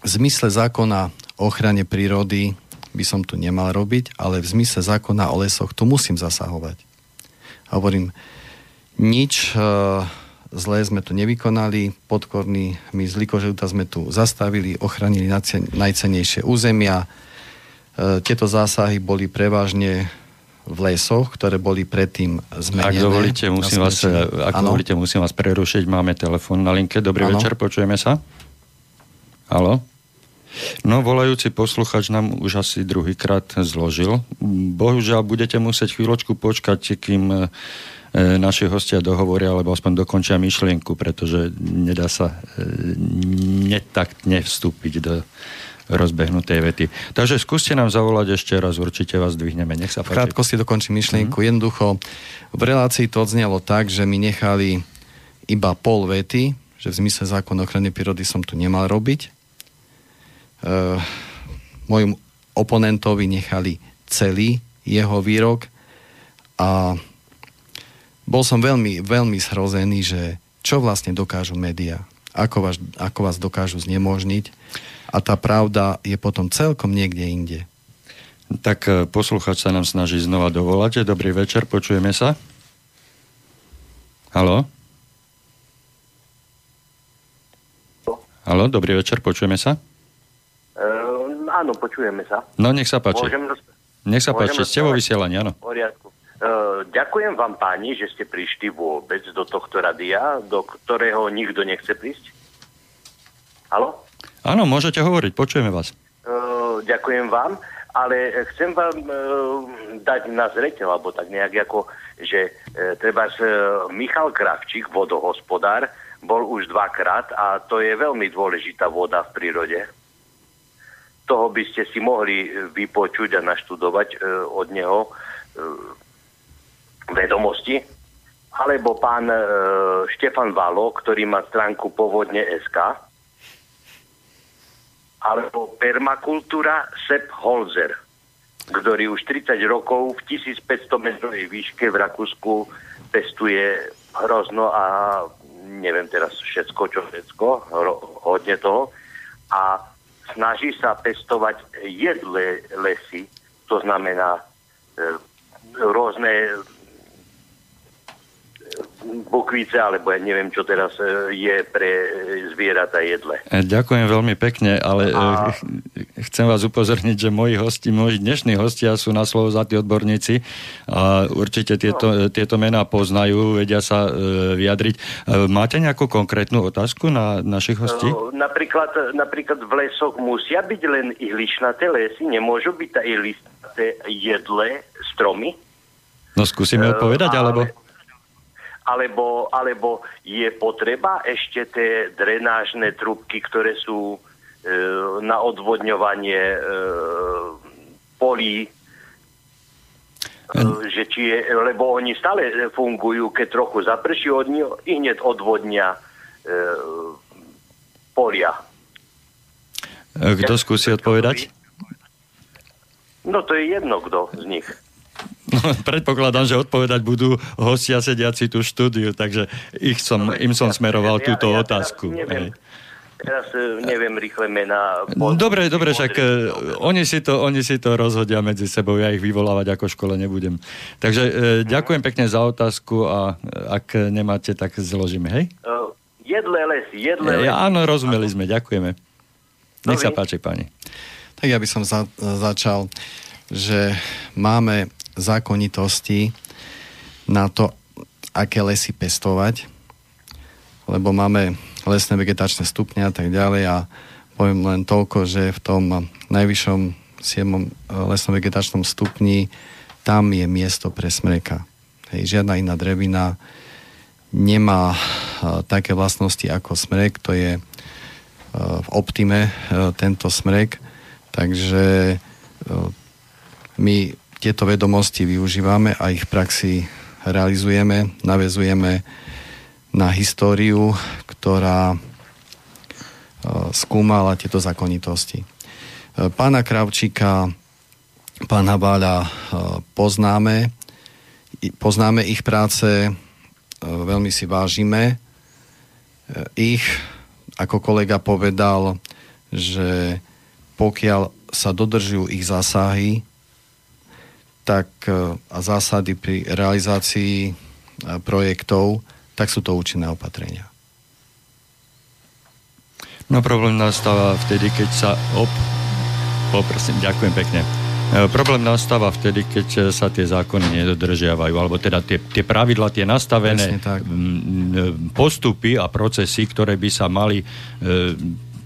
v zmysle zákona o ochrane prírody by som tu nemal robiť, ale v zmysle zákona o lesoch tu musím zasahovať. A hovorím, nič e, zlé sme tu nevykonali, podkorný, my z Likoželuta sme tu zastavili, ochránili najcenejšie územia. E, tieto zásahy boli prevažne v lesoch, ktoré boli predtým zmenené. Ak dovolíte, musím, vás, ak dovolíte, musím vás prerušiť. Máme telefon na linke. Dobrý ano. večer, počujeme sa. Halo? No, volajúci posluchač nám už asi druhýkrát zložil. Bohužiaľ, budete musieť chvíľočku počkať, kým e, naši hostia dohovoria, alebo aspoň dokončia myšlienku, pretože nedá sa e, netaktne vstúpiť do rozbehnutej vety. Takže skúste nám zavolať ešte raz, určite vás dvihneme. Nech sa páči. Krátko si dokončím myšlienku. Mm-hmm. Jednoducho, v relácii to odznelo tak, že mi nechali iba pol vety, že v zmysle zákon ochrany prírody som tu nemal robiť. E, mojim oponentovi nechali celý jeho výrok a bol som veľmi, veľmi zhrozený, že čo vlastne dokážu médiá, ako vás, ako vás dokážu znemožniť a tá pravda je potom celkom niekde inde. Tak e, posluchač sa nám snaží znova dovolať. Dobrý večer, počujeme sa. Halo? Halo, dobrý večer, počujeme sa? Áno, počujeme sa. No, nech sa páči. Môžem. Nech sa páči, ste vo vysielaní, áno. Poriadku. Uh, ďakujem vám páni, že ste prišli vôbec do tohto radia, do ktorého nikto nechce prísť. Halo? Áno, môžete hovoriť, počujeme vás. Uh, ďakujem vám, ale chcem vám uh, dať na zreteľ, alebo tak nejak ako, že treba Michal Kravčík, vodohospodár, bol už dvakrát a to je veľmi dôležitá voda v prírode. Toho by ste si mohli e, vypočuť a naštudovať e, od neho e, vedomosti. Alebo pán Štefan Valo, ktorý má stránku Povodne SK. Alebo permakultúra Sepp Holzer, ktorý už 30 rokov v 1500 metrovej výške v Rakúsku pestuje hrozno a neviem teraz všetko, čo všetko, hodne toho. A snaží sa pestovať jedle lesy, to znamená e, rôzne bukvice, alebo ja neviem, čo teraz e, je pre zvieratá jedle. E, ďakujem veľmi pekne, ale a... E, chcem vás upozorniť, že moji hosti, moji dnešní hostia sú na slovo za tí odborníci a určite tieto, no. tieto mená poznajú, vedia sa vyjadriť. Máte nejakú konkrétnu otázku na našich hostí? Napríklad, napríklad v lesoch musia byť len ihličnaté lesy, nemôžu byť tá ihličnaté jedle stromy? No skúsime odpovedať, ale... alebo alebo, alebo je potreba ešte tie drenážne trubky, ktoré sú e, na odvodňovanie e, polí, e, že či je, lebo oni stále fungujú, keď trochu zaprší od nich, i hneď odvodnia e, polia. E, kto skúsi odpovedať? No to je jedno, kto z nich. No, predpokladám, že odpovedať budú hostia sediaci tú štúdiu, takže ich som, im som smeroval ja, túto ja, otázku. Teraz neviem, teraz e, neviem rýchle mená. Dobre, dobre, však e, oni si, to, oni si to rozhodia medzi sebou, ja ich vyvolávať ako škole nebudem. Takže e, ďakujem pekne za otázku a ak nemáte, tak zložíme, hej? jedle lesy, jedle lesy. Ja, áno, rozumeli sme, ďakujeme. Nech sa páči, pani. Tak ja by som za, začal, že máme zákonitosti na to, aké lesy pestovať, lebo máme lesné vegetačné stupne a tak ďalej a poviem len toľko, že v tom najvyššom 7. lesnom vegetačnom stupni tam je miesto pre smreka. Hej, žiadna iná drevina nemá uh, také vlastnosti ako smrek, to je uh, v optime uh, tento smrek, takže my tieto vedomosti využívame a ich praxi realizujeme, navezujeme na históriu, ktorá e, skúmala tieto zákonitosti. E, pána Kravčíka, pána Báľa e, poznáme, poznáme ich práce, veľmi si vážime ich, ako kolega povedal, že pokiaľ sa dodržujú ich zásahy, tak e, a zásady pri realizácii e, projektov, tak sú to účinné opatrenia. No problém nastáva vtedy, keď sa op... Poprosím, ďakujem pekne. E, problém nastáva vtedy, keď sa tie zákony nedodržiavajú, alebo teda tie, tie pravidla, tie nastavené postupy a procesy, ktoré by sa mali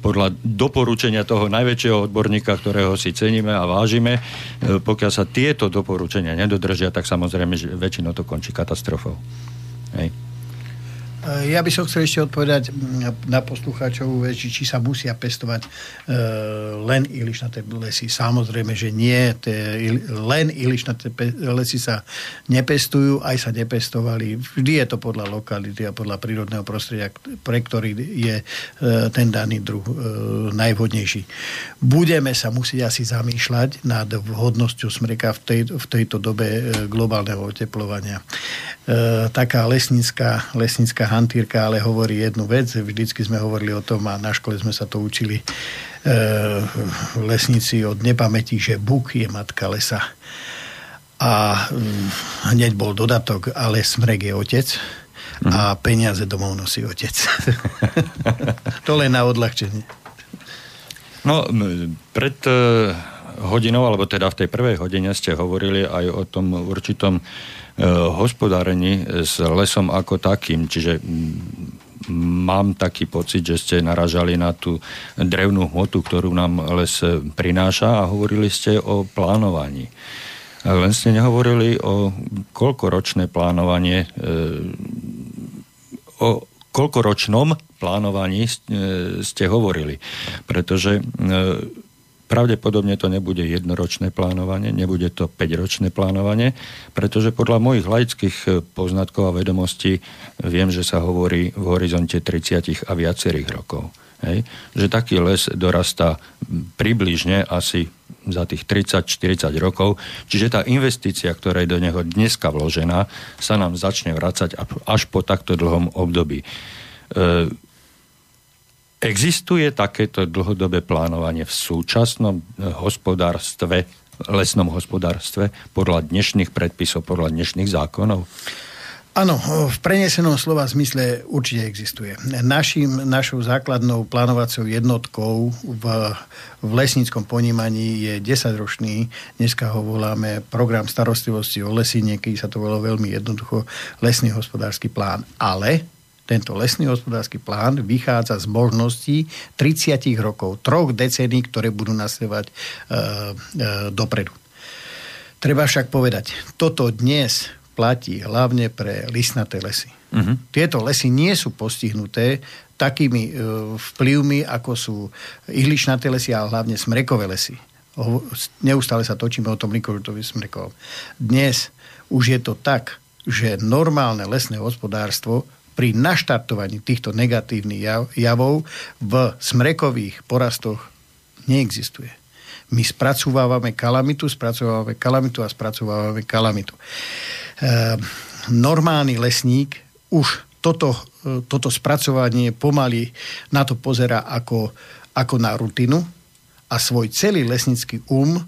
podľa doporučenia toho najväčšieho odborníka, ktorého si ceníme a vážime, e, pokiaľ sa tieto doporučenia nedodržia, tak samozrejme, väčšinou to končí katastrofou. Hej. Ja by som chcel ešte odpovedať mm, na poslucháčovú vec, či sa musia pestovať e, len ilišnaté lesy. Samozrejme, že nie. Len ilišnaté lesy sa nepestujú, aj sa nepestovali. Vždy je to podľa lokality a podľa prírodného prostredia, pre ktorý je e, ten daný druh e, najvhodnejší. Budeme sa musieť asi zamýšľať nad vhodnosťou smreka v, tej, v tejto dobe globálneho oteplovania. Taká lesnícka, lesnícka hantírka ale hovorí jednu vec. Vždycky sme hovorili o tom a na škole sme sa to učili e, lesníci od nepamäti, že Buk je matka lesa. A mm, hneď bol dodatok, ale smrek je otec a mhm. peniaze domov nosí otec. to len na odľahčenie. No, pred e, hodinou, alebo teda v tej prvej hodine ste hovorili aj o tom určitom hospodárení s lesom ako takým. Čiže mám taký pocit, že ste naražali na tú drevnú hmotu, ktorú nám les prináša a hovorili ste o plánovaní. Len ste nehovorili o koľkoročné plánovanie, e, o koľkoročnom plánovaní e, ste hovorili. Pretože Pravdepodobne to nebude jednoročné plánovanie, nebude to 5-ročné plánovanie, pretože podľa mojich laických eh, poznatkov a vedomostí viem, že sa hovorí v horizonte 30 a viacerých rokov. Hej? Že taký les dorastá približne asi za tých 30-40 rokov, čiže tá investícia, ktorá je do neho dneska vložená, sa nám začne vracať až po takto dlhom období. E, Existuje takéto dlhodobé plánovanie v súčasnom eh, hospodárstve, lesnom hospodárstve podľa dnešných predpisov, podľa dnešných zákonov? Áno, v prenesenom slova zmysle určite existuje. Našim, našou základnou plánovacou jednotkou v, v lesníckom ponímaní je 10-ročný, dneska ho voláme program starostlivosti o lesy, niekedy sa to volá veľmi jednoducho lesný hospodársky plán. Ale tento lesný hospodársky plán vychádza z možností 30 rokov, troch decení, ktoré budú nasledovať e, e, dopredu. Treba však povedať, toto dnes platí hlavne pre listnaté lesy. Uh-huh. Tieto lesy nie sú postihnuté takými e, vplyvmi, ako sú ihličnaté lesy, ale hlavne smrekové lesy. O, neustále sa točíme o tom Nikolutovi smrekovom. Dnes už je to tak, že normálne lesné hospodárstvo pri naštartovaní týchto negatívnych javov v smrekových porastoch neexistuje. My spracovávame kalamitu, spracovávame kalamitu a spracovávame kalamitu. E, normálny lesník už toto, e, toto spracovanie pomaly na to pozera ako, ako na rutinu a svoj celý lesnícky um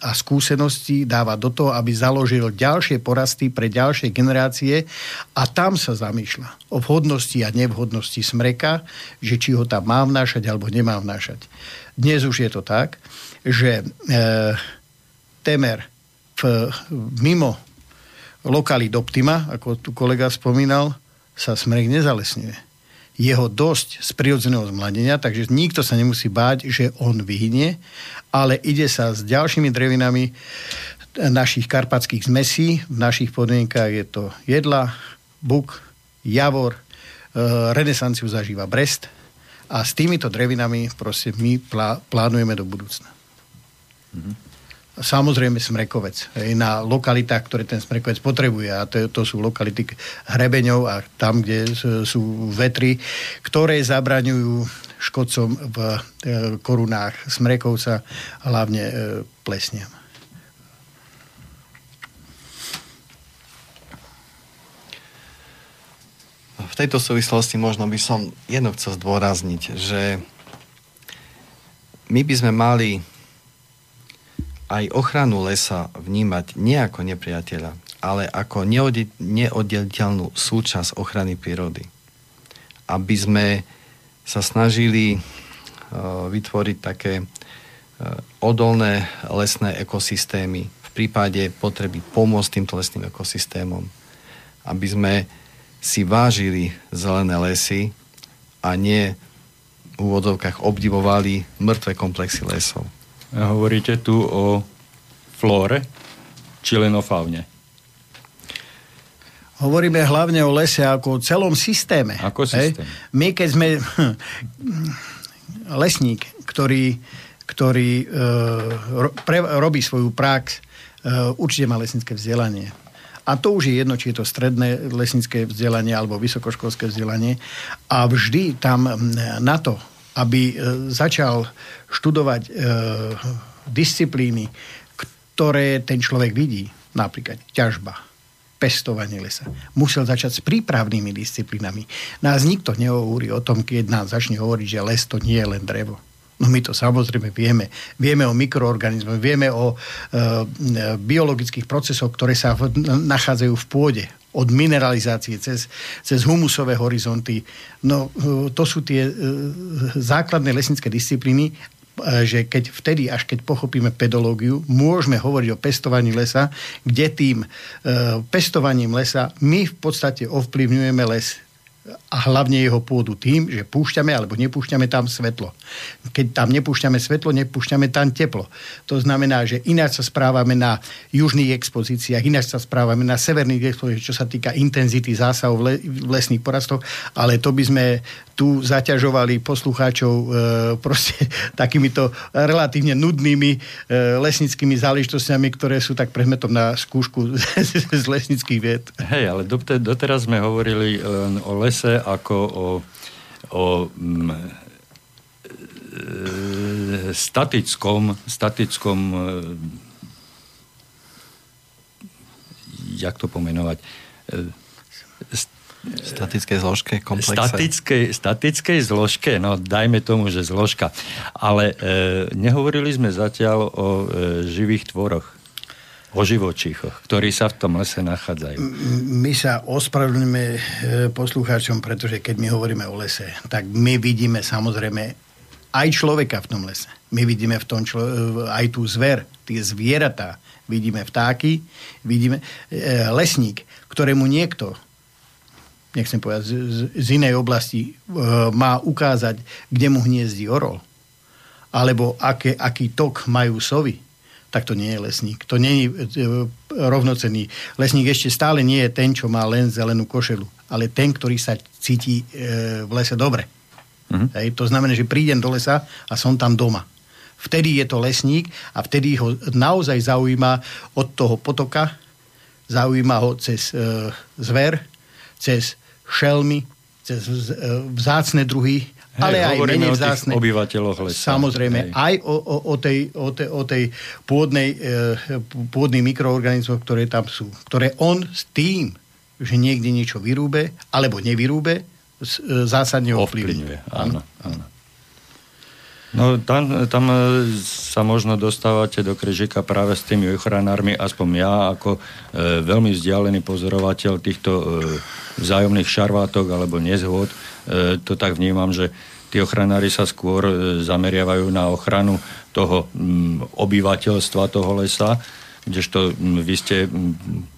a skúsenosti dáva do toho, aby založil ďalšie porasty pre ďalšie generácie a tam sa zamýšľa o vhodnosti a nevhodnosti smreka, že či ho tam má vnášať alebo nemá vnášať. Dnes už je to tak, že e, temer v, mimo lokalit Optima, ako tu kolega spomínal, sa smrek nezalesňuje je ho dosť z prirodzeného zmladenia, takže nikto sa nemusí báť, že on vyhynie, ale ide sa s ďalšími drevinami našich karpatských zmesí. V našich podmienkách je to jedla, buk, javor, e, renesanciu zažíva Brest a s týmito drevinami proste my plá, plánujeme do budúcna. Mm-hmm samozrejme smrekovec. Na lokalitách, ktoré ten smrekovec potrebuje. A to, to sú lokality hrebeňov a tam, kde sú vetry, ktoré zabraňujú škodcom v e, korunách smrekovca, hlavne e, plesniam. V tejto súvislosti možno by som jedno chcel zdôrazniť, že my by sme mali aj ochranu lesa vnímať nie ako nepriateľa, ale ako neoddeliteľnú súčasť ochrany prírody. Aby sme sa snažili uh, vytvoriť také uh, odolné lesné ekosystémy v prípade potreby pomôcť týmto lesným ekosystémom. Aby sme si vážili zelené lesy a nie v úvodovkách obdivovali mŕtve komplexy lesov. Hovoríte tu o flóre, či len o faune? Hovoríme hlavne o lese ako o celom systéme. Ako systém. Hej? My keď sme lesník, ktorý, ktorý uh, pre, robí svoju prax, uh, určite má lesnícke vzdelanie. A to už je jedno, či je to stredné lesnícke vzdelanie alebo vysokoškolské vzdelanie. A vždy tam na to, aby začal študovať disciplíny, ktoré ten človek vidí, napríklad ťažba, pestovanie lesa. Musel začať s prípravnými disciplinami. Nás nikto nehovorí o tom, keď nás začne hovoriť, že les to nie je len drevo. No my to samozrejme vieme. Vieme o mikroorganizmoch, vieme o e, biologických procesoch, ktoré sa v, nachádzajú v pôde. Od mineralizácie cez, cez humusové horizonty. No e, to sú tie e, základné lesnícke disciplíny E, že keď vtedy, až keď pochopíme pedológiu, môžeme hovoriť o pestovaní lesa, kde tým pestovaním lesa my v podstate ovplyvňujeme les a hlavne jeho pôdu tým, že púšťame alebo nepúšťame tam svetlo. Keď tam nepúšťame svetlo, nepúšťame tam teplo. To znamená, že ináč sa správame na južných expozíciách, ináč sa správame na severných expozíciách, čo sa týka intenzity zásahov v, lesných porastoch, ale to by sme tu zaťažovali poslucháčov e, proste takýmito relatívne nudnými e, lesnickými záležitostiami, ktoré sú tak predmetom na skúšku z, z lesnických vied. Hej, ale doteraz sme hovorili len o lese ako o, o m, e, statickom, statickom e, jak to pomenovať, e, Statickej zložke, komplexe. Statickej, statickej zložke, no dajme tomu, že zložka. Ale e, nehovorili sme zatiaľ o e, živých tvoroch o živočíchoch, ktorí sa v tom lese nachádzajú. My sa ospravedlňujeme e, poslucháčom, pretože keď my hovoríme o lese, tak my vidíme samozrejme aj človeka v tom lese. My vidíme v tom člo- e, aj tú zver, tie zvieratá, vidíme vtáky, vidíme e, lesník, ktorému niekto nechcem povedať, z, z inej oblasti e, má ukázať, kde mu hniezdí orol, alebo aké, aký tok majú sovy, tak to nie je lesník. To nie je e, rovnocenný. Lesník ešte stále nie je ten, čo má len zelenú košelu, ale ten, ktorý sa cíti e, v lese dobre. Mm-hmm. Hej, to znamená, že prídem do lesa a som tam doma. Vtedy je to lesník a vtedy ho naozaj zaujíma od toho potoka, zaujíma ho cez e, zver, cez šelmy, cez vzácne druhy, Hej, ale aj menej vzácne. O obyvateľoch lesa. Samozrejme, Hej. aj o, o, o, tej, o, tej, o tej pôdnej, e, pôdnych mikroorganizmoch, ktoré tam sú. Ktoré on s tým, že niekde niečo vyrúbe, alebo nevyrúbe, e, zásadne ovplyvňuje. Áno, áno. No tam, tam e, sa možno dostávate do Krežika práve s tými ochranármi, aspoň ja ako e, veľmi vzdialený pozorovateľ týchto e, vzájomných šarvátok alebo nezhod, e, to tak vnímam, že tí ochranári sa skôr e, zameriavajú na ochranu toho m, obyvateľstva toho lesa, kdežto vy ste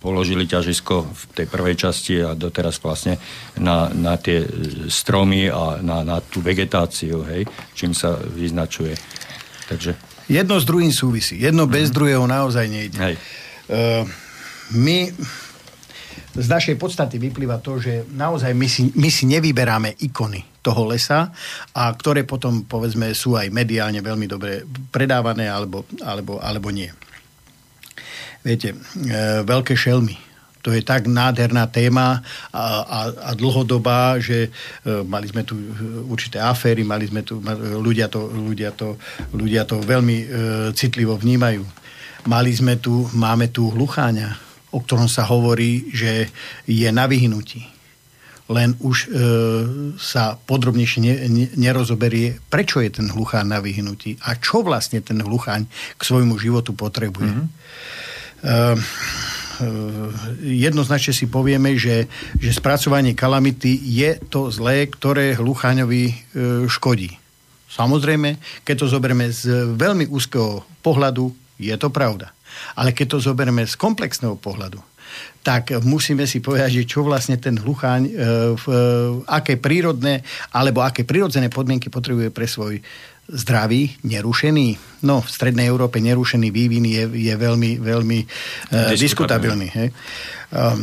položili ťažisko v tej prvej časti a doteraz vlastne na, na tie stromy a na, na tú vegetáciu, hej, čím sa vyznačuje. Takže... Jedno s druhým súvisí. Jedno mm-hmm. bez mhm. druhého naozaj nejde. Hej. Uh, my z našej podstaty vyplýva to, že naozaj my si, my si nevyberáme ikony toho lesa, a ktoré potom, povedzme, sú aj mediálne veľmi dobre predávané alebo, alebo, alebo nie viete, e, veľké šelmy. To je tak nádherná téma a, a, a dlhodobá, že e, mali sme tu určité aféry, mali sme tu, ľudia to, ľudia to, ľudia to veľmi e, citlivo vnímajú. Mali sme tu, máme tu hlucháňa, o ktorom sa hovorí, že je na vyhnutí. Len už e, sa podrobnejšie ne, ne, nerozoberie, prečo je ten hlucháň na vyhnutí a čo vlastne ten hlucháň k svojmu životu potrebuje. Mm-hmm. Ehm, jednoznačne si povieme, že, že spracovanie kalamity je to zlé, ktoré hlucháňovi e, škodí. Samozrejme, keď to zoberieme z veľmi úzkeho pohľadu, je to pravda. Ale keď to zoberieme z komplexného pohľadu, tak musíme si povedať, že čo vlastne ten hlucháň, e, v, aké prírodné alebo aké prírodzené podmienky potrebuje pre svoj zdravý, nerušený. No, v Strednej Európe nerušený vývin je, je veľmi, veľmi uh, diskutabilný. Hej. Uh,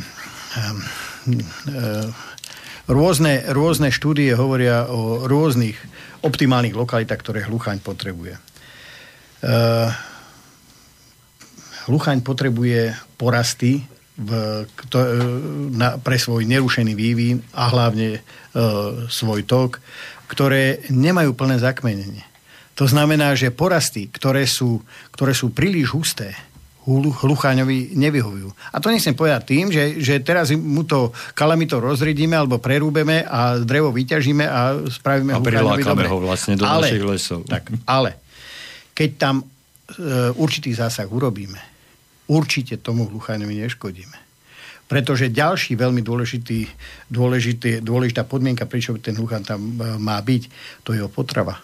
rôzne, rôzne štúdie hovoria o rôznych optimálnych lokalitách, ktoré hluchaň potrebuje. Hluchaň potrebuje porasty v, to, na, pre svoj nerušený vývin a hlavne e, svoj tok, ktoré nemajú plné zakmenenie. To znamená, že porasty, ktoré sú, ktoré sú príliš husté, hlucháňovi nevyhovujú. A to nechcem povedať tým, že, že teraz mu to kalamito rozriedíme alebo prerúbeme a drevo vyťažíme a spravíme a hlucháňovi dobre. ho vlastne do ale, našich lesov. Tak, ale keď tam e, určitý zásah urobíme, určite tomu hlucháňovi neškodíme. Pretože ďalší veľmi dôležitý, dôležitý, dôležitá podmienka, prečo ten hluchán tam e, má byť, to je jeho potrava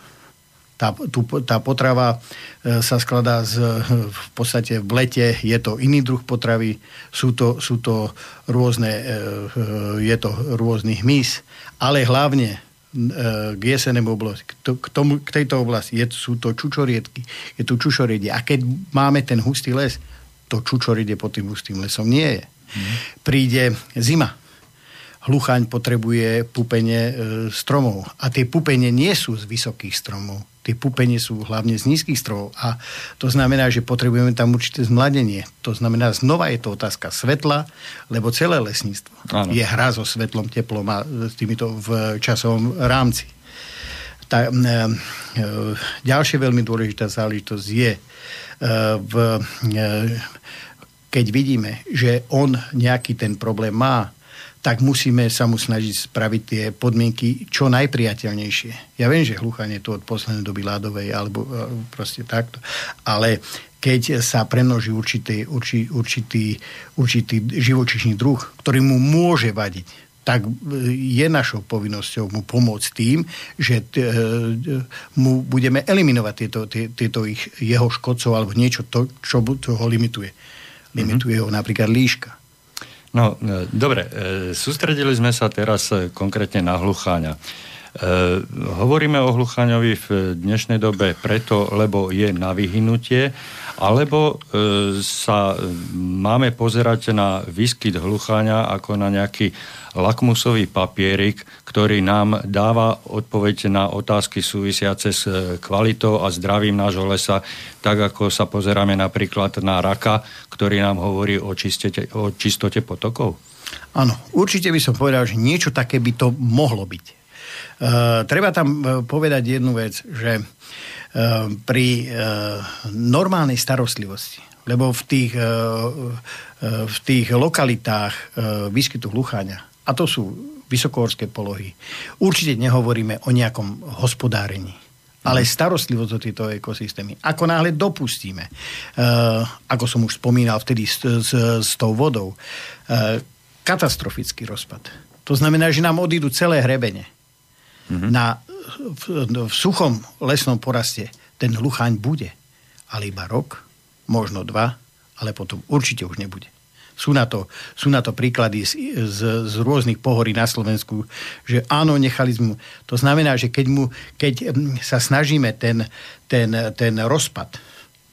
tá, tú, tá potrava e, sa skladá z, v podstate v lete, je to iný druh potravy, sú to, sú to rôzne, e, je to rôznych hmyz, ale hlavne k jesenému oblasti, k, tomu, k tejto oblasti je, sú to čučoriedky, je tu čučoriedie. A keď máme ten hustý les, to čučoriedie pod tým hustým lesom nie je. Mm. Príde zima, hluchaň potrebuje pupenie e, stromov. A tie pupenie nie sú z vysokých stromov tie pupenie sú hlavne z nízkych stromov a to znamená, že potrebujeme tam určité zmladenie. To znamená, znova je to otázka svetla, lebo celé lesníctvo ano. je hra so svetlom, teplom a s týmito v časovom rámci. Tá, e, e, ďalšia veľmi dôležitá záležitosť je, e, v, e, keď vidíme, že on nejaký ten problém má, tak musíme sa mu snažiť spraviť tie podmienky čo najpriateľnejšie. Ja viem, že hluchanie to od poslednej doby ľadovej, alebo e, proste takto, ale keď sa premnoží určitý, určitý, určitý, určitý živočišný druh, ktorý mu môže vadiť, tak e, je našou povinnosťou mu pomôcť tým, že t, e, mu budeme eliminovať tieto, tieto ich, jeho škodcov alebo niečo, to, čo ho limituje. Limituje mm-hmm. ho napríklad líška. No, e, dobre, e, sústredili sme sa teraz e, konkrétne na hlucháňa. Hovoríme o hlucháňovi v dnešnej dobe preto, lebo je na vyhnutie, alebo sa máme pozerať na výskyt hlucháňa ako na nejaký lakmusový papierik, ktorý nám dáva odpoveď na otázky súvisiace s e, kvalitou a zdravím nášho lesa, tak ako sa pozeráme napríklad na raka, ktorý nám hovorí o, čistete, o čistote potokov? Áno, určite by som povedal, že niečo také by to mohlo byť. E, treba tam e, povedať jednu vec, že e, pri normálnej starostlivosti, lebo v tých, v tých lokalitách výskytu hlucháňa a to sú vysokohorské polohy. Určite nehovoríme o nejakom hospodárení, ale mhm. starostlivosť o tieto ekosystémy. Ako náhle dopustíme, uh, ako som už spomínal vtedy s, s, s tou vodou, uh, katastrofický rozpad. To znamená, že nám odídu celé hrebene. Mm-hmm. Na, v, v suchom lesnom poraste ten hluchaň bude, ale iba rok, možno dva, ale potom určite už nebude. Sú na to, sú na to príklady z, z, z rôznych pohorí na Slovensku, že áno, nechali sme. To znamená, že keď, mu, keď mm, sa snažíme ten, ten, ten rozpad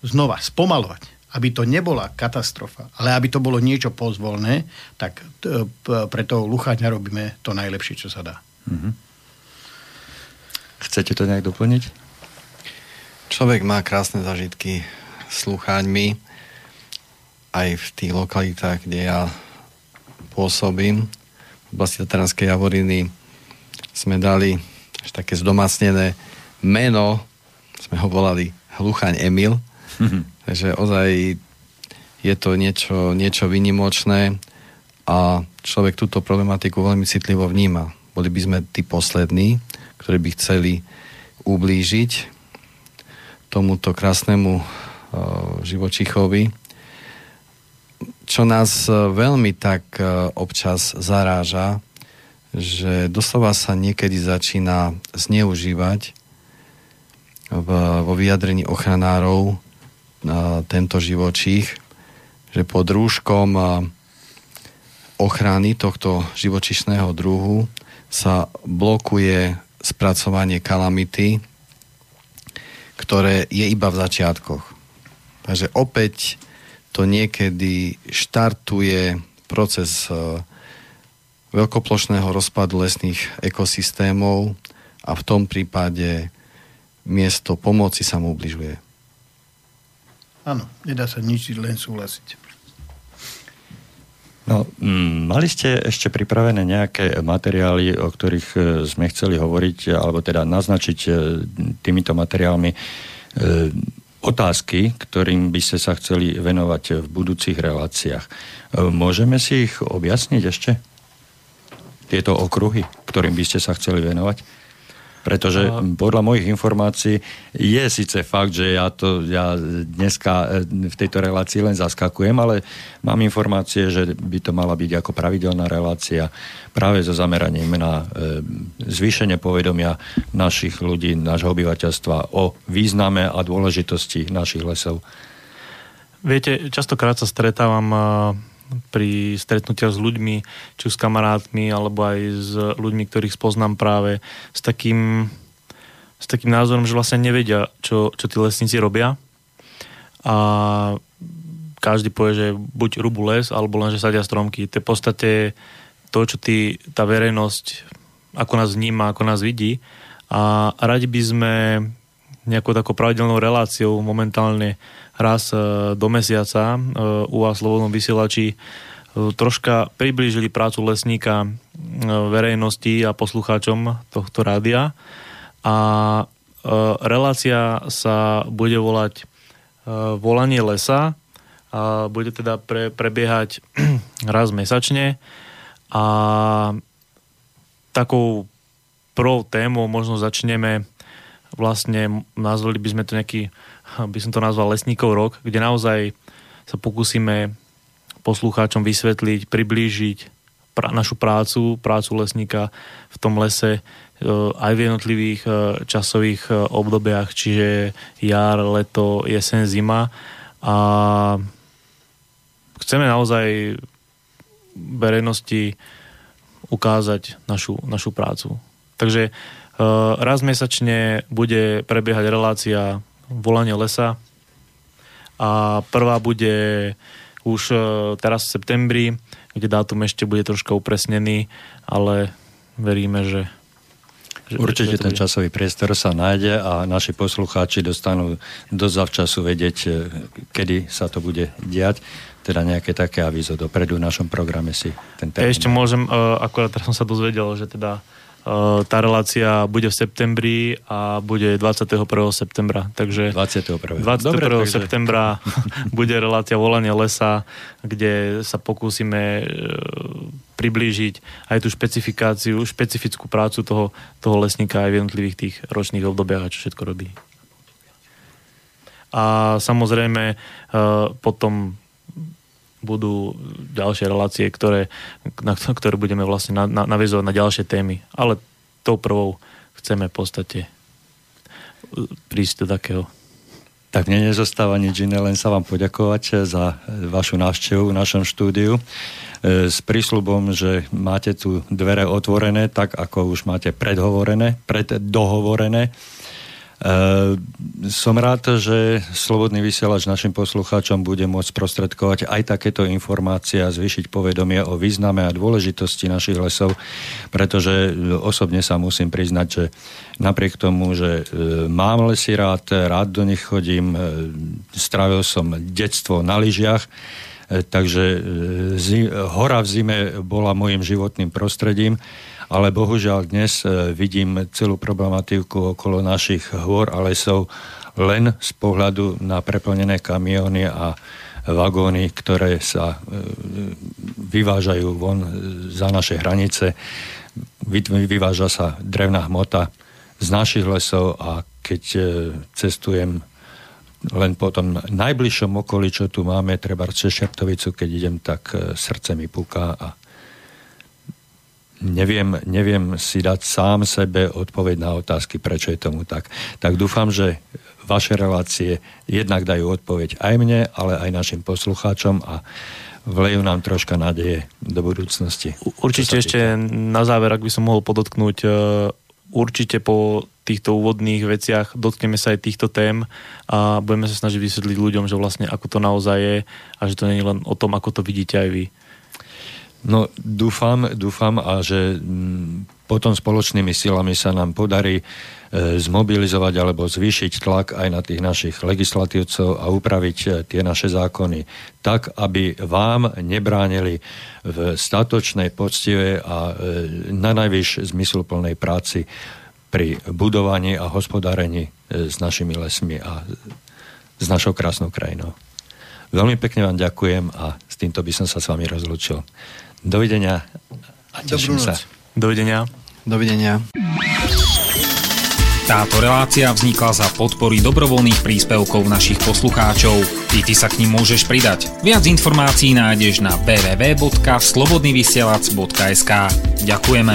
znova spomalovať, aby to nebola katastrofa, ale aby to bolo niečo pozvolné, tak pre toho lucháťa robíme to najlepšie, čo sa dá. Mm-hmm. Chcete to nejak doplniť? Človek má krásne zažitky s lucháňmi aj v tých lokalitách, kde ja pôsobím, v oblasti Tatranskej Javoriny, sme dali až také zdomácnené meno, sme ho volali Hluchaň Emil, mm-hmm. takže ozaj je to niečo, niečo vynimočné a človek túto problematiku veľmi citlivo vníma. Boli by sme tí poslední, ktorí by chceli ublížiť tomuto krásnemu uh, živočichovi, čo nás e, veľmi tak e, občas zaráža, že doslova sa niekedy začína zneužívať vo vyjadrení ochranárov e, tento živočích, že pod rúškom ochrany tohto živočišného druhu sa blokuje spracovanie kalamity, ktoré je iba v začiatkoch. Takže opäť to niekedy štartuje proces e, veľkoplošného rozpadu lesných ekosystémov a v tom prípade miesto pomoci sa mu ubližuje. Áno, nedá sa nič len súhlasiť. No, mm, mali ste ešte pripravené nejaké materiály, o ktorých e, sme chceli hovoriť, alebo teda naznačiť e, týmito materiálmi e, otázky, ktorým by ste sa chceli venovať v budúcich reláciách. Môžeme si ich objasniť ešte? Tieto okruhy, ktorým by ste sa chceli venovať? Pretože podľa mojich informácií je síce fakt, že ja, to, ja dneska e, v tejto relácii len zaskakujem, ale mám informácie, že by to mala byť ako pravidelná relácia práve so zameraním na e, zvýšenie povedomia našich ľudí, nášho obyvateľstva o význame a dôležitosti našich lesov. Viete, častokrát sa stretávam e, pri stretnutiach s ľuďmi, či s kamarátmi, alebo aj s ľuďmi, ktorých spoznám práve s takým, s takým názorom, že vlastne nevedia, čo, čo tí lesníci robia. A každý povie, že buď rubu les, alebo len, že sadia stromky. To je v podstate to, čo tí, tá verejnosť ako nás vníma, ako nás vidí. A radi by sme nejakou takou pravidelnou reláciou momentálne raz e, do mesiaca e, u vás Slobodnom vysielači e, troška priblížili prácu lesníka verejnosti a poslucháčom tohto rádia. A relácia sa bude volať Volanie lesa a bude teda pre, prebiehať raz mesačne a takou prvou témou možno začneme vlastne, nazvali by sme to nejaký by som to nazval Lesníkov rok, kde naozaj sa pokúsime poslucháčom vysvetliť, priblížiť pra, našu prácu, prácu lesníka v tom lese e, aj v jednotlivých e, časových e, obdobiach, čiže jar, leto, jesen, zima a chceme naozaj verejnosti ukázať našu, našu prácu. Takže raz mesačne bude prebiehať relácia volanie lesa a prvá bude už e, teraz v septembri, kde dátum ešte bude troška upresnený, ale veríme, že Určite ten časový priestor sa nájde a naši poslucháči dostanú dosť zavčasu vedieť, e, kedy sa to bude diať. Teda nejaké také avízo dopredu v našom programe si ten termín. Ešte môžem, uh, akorát teraz som sa dozvedel, že teda tá relácia bude v septembri a bude 21. septembra. Takže 21. 21. Dobre, takže... septembra bude relácia Volanie lesa, kde sa pokúsime eh, priblížiť aj tú špecifikáciu, špecifickú prácu toho, toho lesníka aj v jednotlivých tých ročných obdobiach a čo všetko robí. A samozrejme eh, potom budú ďalšie relácie, ktoré, na ktoré budeme vlastne na, na, navizovať na ďalšie témy. Ale tou prvou chceme v podstate prísť do takého. Tak mne nezostáva nič iné, len sa vám poďakovať za vašu návštevu v našom štúdiu e, s prísľubom, že máte tu dvere otvorené, tak ako už máte predhovorené, preddohovorené som rád, že Slobodný vysielač našim poslucháčom bude môcť prostredkovať aj takéto informácie a zvýšiť povedomie o význame a dôležitosti našich lesov, pretože osobne sa musím priznať, že napriek tomu, že uh, mám lesy rád, rád do nich chodím, uh, strávil som detstvo na lyžiach, takže hora v zime bola môjim životným prostredím ale bohužiaľ dnes e, vidím celú problematiku okolo našich hôr a lesov len z pohľadu na preplnené kamióny a vagóny, ktoré sa e, vyvážajú von za naše hranice. Vyváža sa drevná hmota z našich lesov a keď e, cestujem len po tom najbližšom okolí, čo tu máme, treba Češertovicu, keď idem, tak srdce mi puká a neviem, neviem si dať sám sebe odpoveď na otázky, prečo je tomu tak. Tak dúfam, že vaše relácie jednak dajú odpoveď aj mne, ale aj našim poslucháčom a vlejú nám troška nádeje do budúcnosti. Určite ešte na záver, ak by som mohol podotknúť, e, určite po týchto úvodných veciach dotkneme sa aj týchto tém a budeme sa snažiť vysvetliť ľuďom, že vlastne ako to naozaj je a že to nie je len o tom, ako to vidíte aj vy. No dúfam, dúfam a že mm, potom spoločnými silami sa nám podarí E, zmobilizovať alebo zvýšiť tlak aj na tých našich legislatívcov a upraviť e, tie naše zákony tak, aby vám nebránili v statočnej, poctivej a e, na najvyš zmysluplnej práci pri budovaní a hospodárení s našimi lesmi a s našou krásnou krajinou. Veľmi pekne vám ďakujem a s týmto by som sa s vami rozlúčil. Dovidenia a teším sa. Dovidenia. Dovidenia. Táto relácia vznikla za podpory dobrovoľných príspevkov našich poslucháčov. I ty sa k ním môžeš pridať. Viac informácií nájdeš na www.slobodnyvysielac.sk Ďakujeme.